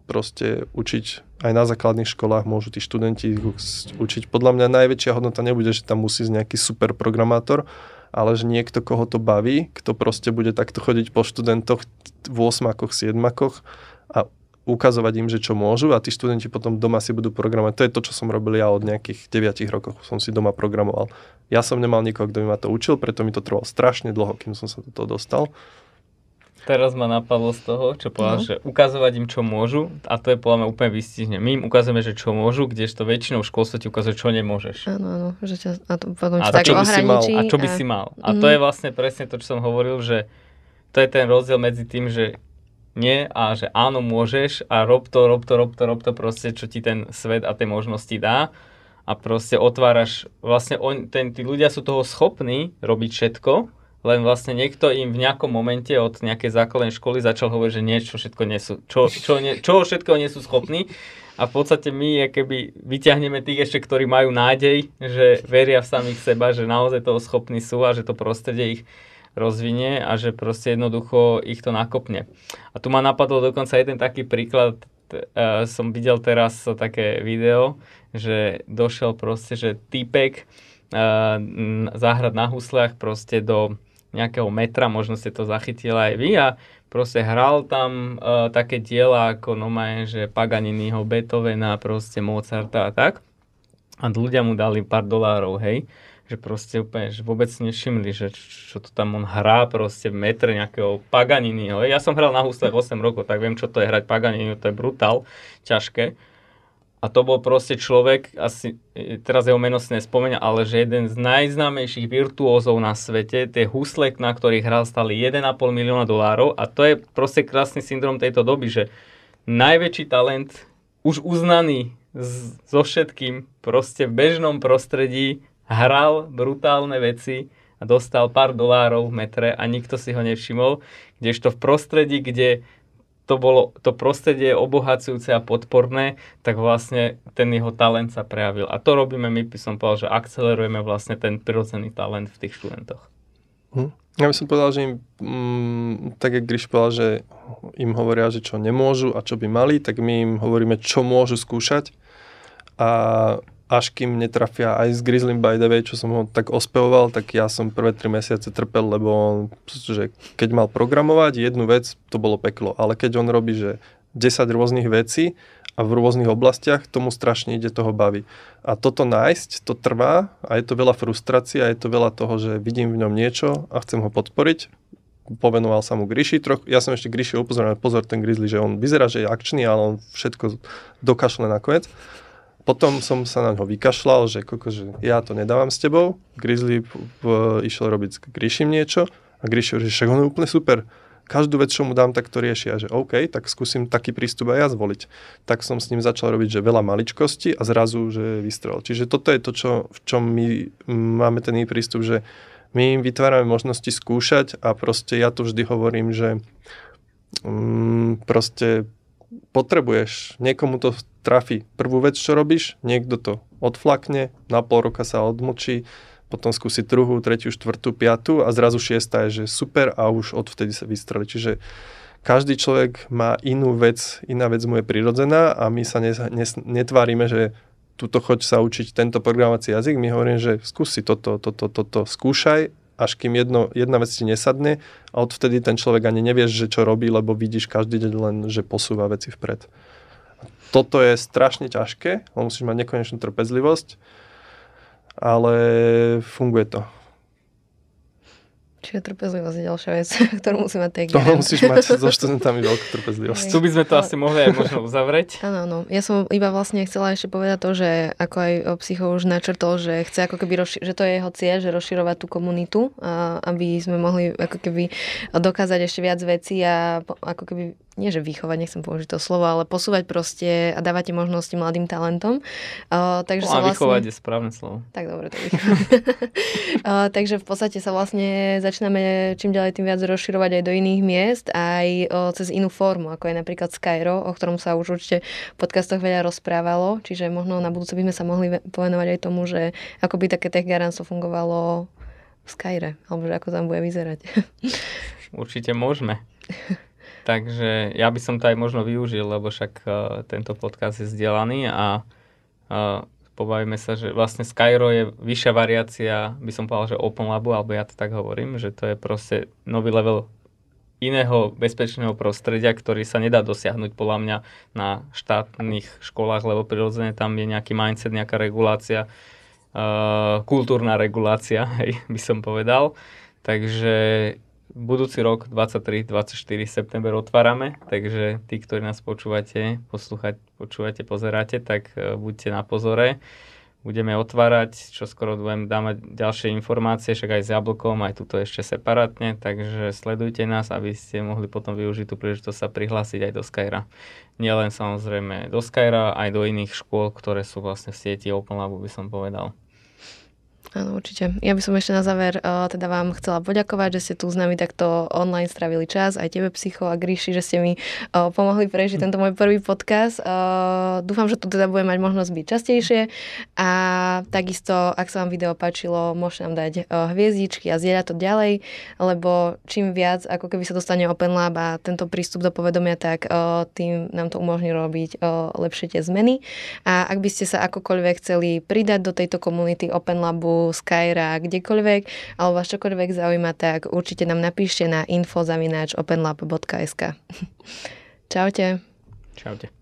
proste učiť aj na základných školách môžu tí študenti učiť. Podľa mňa najväčšia hodnota nebude, že tam musí nejaký super programátor, ale že niekto, koho to baví, kto proste bude takto chodiť po študentoch v 8 7 a ukazovať im, že čo môžu a tí študenti potom doma si budú programovať. To je to, čo som robil ja od nejakých 9 rokov. Som si doma programoval. Ja som nemal nikoho, kto mi ma to učil, preto mi to trvalo strašne dlho, kým som sa do toho dostal. Teraz ma napadlo z toho, čo povedal, no. že ukazovať im, čo môžu, a to je podľa mňa úplne vystihne. My im ukazujeme, že čo môžu, kdežto väčšinou v školstve ti ukazuje, čo nemôžeš. Áno, áno, že ťa a to potom a, tak čo by si mal, a čo by a... si mal. A mm. to je vlastne presne to, čo som hovoril, že to je ten rozdiel medzi tým, že nie? A že áno môžeš a rob to, rob to, rob to, rob to proste, čo ti ten svet a tie možnosti dá. A proste otváraš, vlastne on, ten, tí ľudia sú toho schopní robiť všetko, len vlastne niekto im v nejakom momente od nejakej základnej školy začal hovoriť, že niečo všetko nie sú, čo, čo, nie, čo všetko nie sú schopní. A v podstate my keby vyťahneme tých ešte, ktorí majú nádej, že veria v samých seba, že naozaj toho schopní sú a že to prostredie ich rozvinie a že proste jednoducho ich to nakopne. A tu ma napadlo dokonca jeden taký príklad, uh, som videl teraz také video, že došiel proste, že týpek uh, zahrať na huslách proste do nejakého metra, možno ste to zachytili aj vy a proste hral tam uh, také diela ako no že Paganiniho, Beethovena, proste Mozarta a tak. A ľudia mu dali pár dolárov, hej že proste úplne, že vôbec nevšimli, že čo to tam on hrá proste v metre nejakého Paganiniho. Ja som hral na husle 8 rokov, tak viem, čo to je hrať Paganiniho, to je brutál, ťažké. A to bol proste človek, asi teraz jeho meno si nespomenia, ale že jeden z najznámejších virtuózov na svete, tie husle, na ktorých hral, stali 1,5 milióna dolárov a to je proste krásny syndrom tejto doby, že najväčší talent, už uznaný z, so všetkým, proste v bežnom prostredí hral brutálne veci a dostal pár dolárov v metre a nikto si ho nevšimol, kdežto v prostredí, kde to bolo to prostredie obohacujúce a podporné, tak vlastne ten jeho talent sa prejavil. A to robíme my, by som povedal, že akcelerujeme vlastne ten prirodzený talent v tých študentoch. Hm. Ja by som povedal, že im, mm, tak jak Gríš povedal, že im hovoria, že čo nemôžu a čo by mali, tak my im hovoríme, čo môžu skúšať. A až kým netrafia aj s Grizzly by the way, čo som ho tak ospevoval, tak ja som prvé 3 mesiace trpel, lebo on, že keď mal programovať jednu vec, to bolo peklo. Ale keď on robí, že 10 rôznych vecí a v rôznych oblastiach, tomu strašne ide toho baví. A toto nájsť, to trvá a je to veľa frustrácie a je to veľa toho, že vidím v ňom niečo a chcem ho podporiť. Povenoval sa mu Gríši trochu. Ja som ešte Gríši upozoril, pozor ten Grizzly, že on vyzerá, že je akčný, ale on všetko dokašle nakoniec. Potom som sa na ňo vykašľal, že, koko, že ja to nedávam s tebou. Grizzly v, išiel robiť s Grishim niečo a Grish že však on je úplne super. Každú vec, čo mu dám, tak to rieši. A že OK, tak skúsim taký prístup aj ja zvoliť. Tak som s ním začal robiť, že veľa maličkosti a zrazu, že vystrel. Čiže toto je to, čo, v čom my máme ten prístup, že my im vytvárame možnosti skúšať a proste ja tu vždy hovorím, že mm, proste potrebuješ, niekomu to trafi. Prvú vec, čo robíš, niekto to odflakne, na pol roka sa odmočí, potom skúsi druhú, tretiu, štvrtú, piatú a zrazu šiesta je, že super a už odvtedy sa vystreli. Čiže každý človek má inú vec, iná vec mu je prirodzená a my sa ne, ne, netvárime, že tuto choď sa učiť tento programovací jazyk, my hovoríme, že skúsi toto, toto, toto, skúšaj až kým jedno, jedna vec ti nesadne a odvtedy ten človek ani nevieš, že čo robí, lebo vidíš každý deň len, že posúva veci vpred. Toto je strašne ťažké, musíš mať nekonečnú trpezlivosť, ale funguje to. Čiže trpezlivosť je ďalšia vec, *laughs* ktorú musí mať tej To musíš mať *laughs* so študentami veľkú trpezlivosť. Tu by sme to asi mohli aj možno uzavrieť. Áno, áno. Ja som iba vlastne chcela ešte povedať to, že ako aj psycho už načrtol, že chce ako keby, rozši- že to je jeho cieľ, že rozširovať tú komunitu, a aby sme mohli ako keby dokázať ešte viac vecí a ako keby nie že vychovať, nechcem použiť to slovo, ale posúvať proste a dávať možnosti mladým talentom. Uh, takže no, sa vlastne... vychovať je správne slovo. Tak dobre, to uh, *laughs* Takže v podstate sa vlastne začíname čím ďalej tým viac rozširovať aj do iných miest, aj uh, cez inú formu, ako je napríklad Skyro, o ktorom sa už určite v podcastoch veľa rozprávalo, čiže možno na budúce by sme sa mohli povenovať aj tomu, že ako by také tech garanstvo fungovalo v Skyre, alebo že ako tam bude vyzerať. Určite môžeme. *laughs* Takže ja by som to aj možno využil, lebo však uh, tento podcast je zdieľaný a uh, pobavíme sa, že vlastne Skyro je vyššia variácia, by som povedal, že Open Labu, alebo ja to tak hovorím, že to je proste nový level iného bezpečného prostredia, ktorý sa nedá dosiahnuť podľa mňa na štátnych školách, lebo prirodzene tam je nejaký mindset, nejaká regulácia, uh, kultúrna regulácia, *laughs* hej, by som povedal. Takže budúci rok 23-24 september otvárame, takže tí, ktorí nás počúvate, poslúchať, počúvate, pozeráte, tak uh, buďte na pozore. Budeme otvárať, čo skoro budem dávať ďalšie informácie, však aj s jablkom, aj tuto ešte separátne, takže sledujte nás, aby ste mohli potom využiť tú príležitosť sa prihlásiť aj do Skyra. Nielen samozrejme do Skyra, aj do iných škôl, ktoré sú vlastne v sieti Open Labu, by som povedal. Áno, určite. Ja by som ešte na záver uh, teda vám chcela poďakovať, že ste tu s nami takto online stravili čas, aj tebe psycho a Gríši, že ste mi uh, pomohli prežiť tento môj prvý podcast. Uh, dúfam, že tu teda budem mať možnosť byť častejšie a takisto, ak sa vám video páčilo, môžete nám dať uh, hviezdičky a zdieľať to ďalej, lebo čím viac, ako keby sa dostane Open Lab a tento prístup do povedomia, tak uh, tým nám to umožní robiť uh, lepšie tie zmeny. A ak by ste sa akokoľvek chceli pridať do tejto komunity Open Labu, Skyra, kdekoľvek, alebo vás čokoľvek zaujíma, tak určite nám napíšte na info.openlab.sk. *laughs* Čaute. Čaute.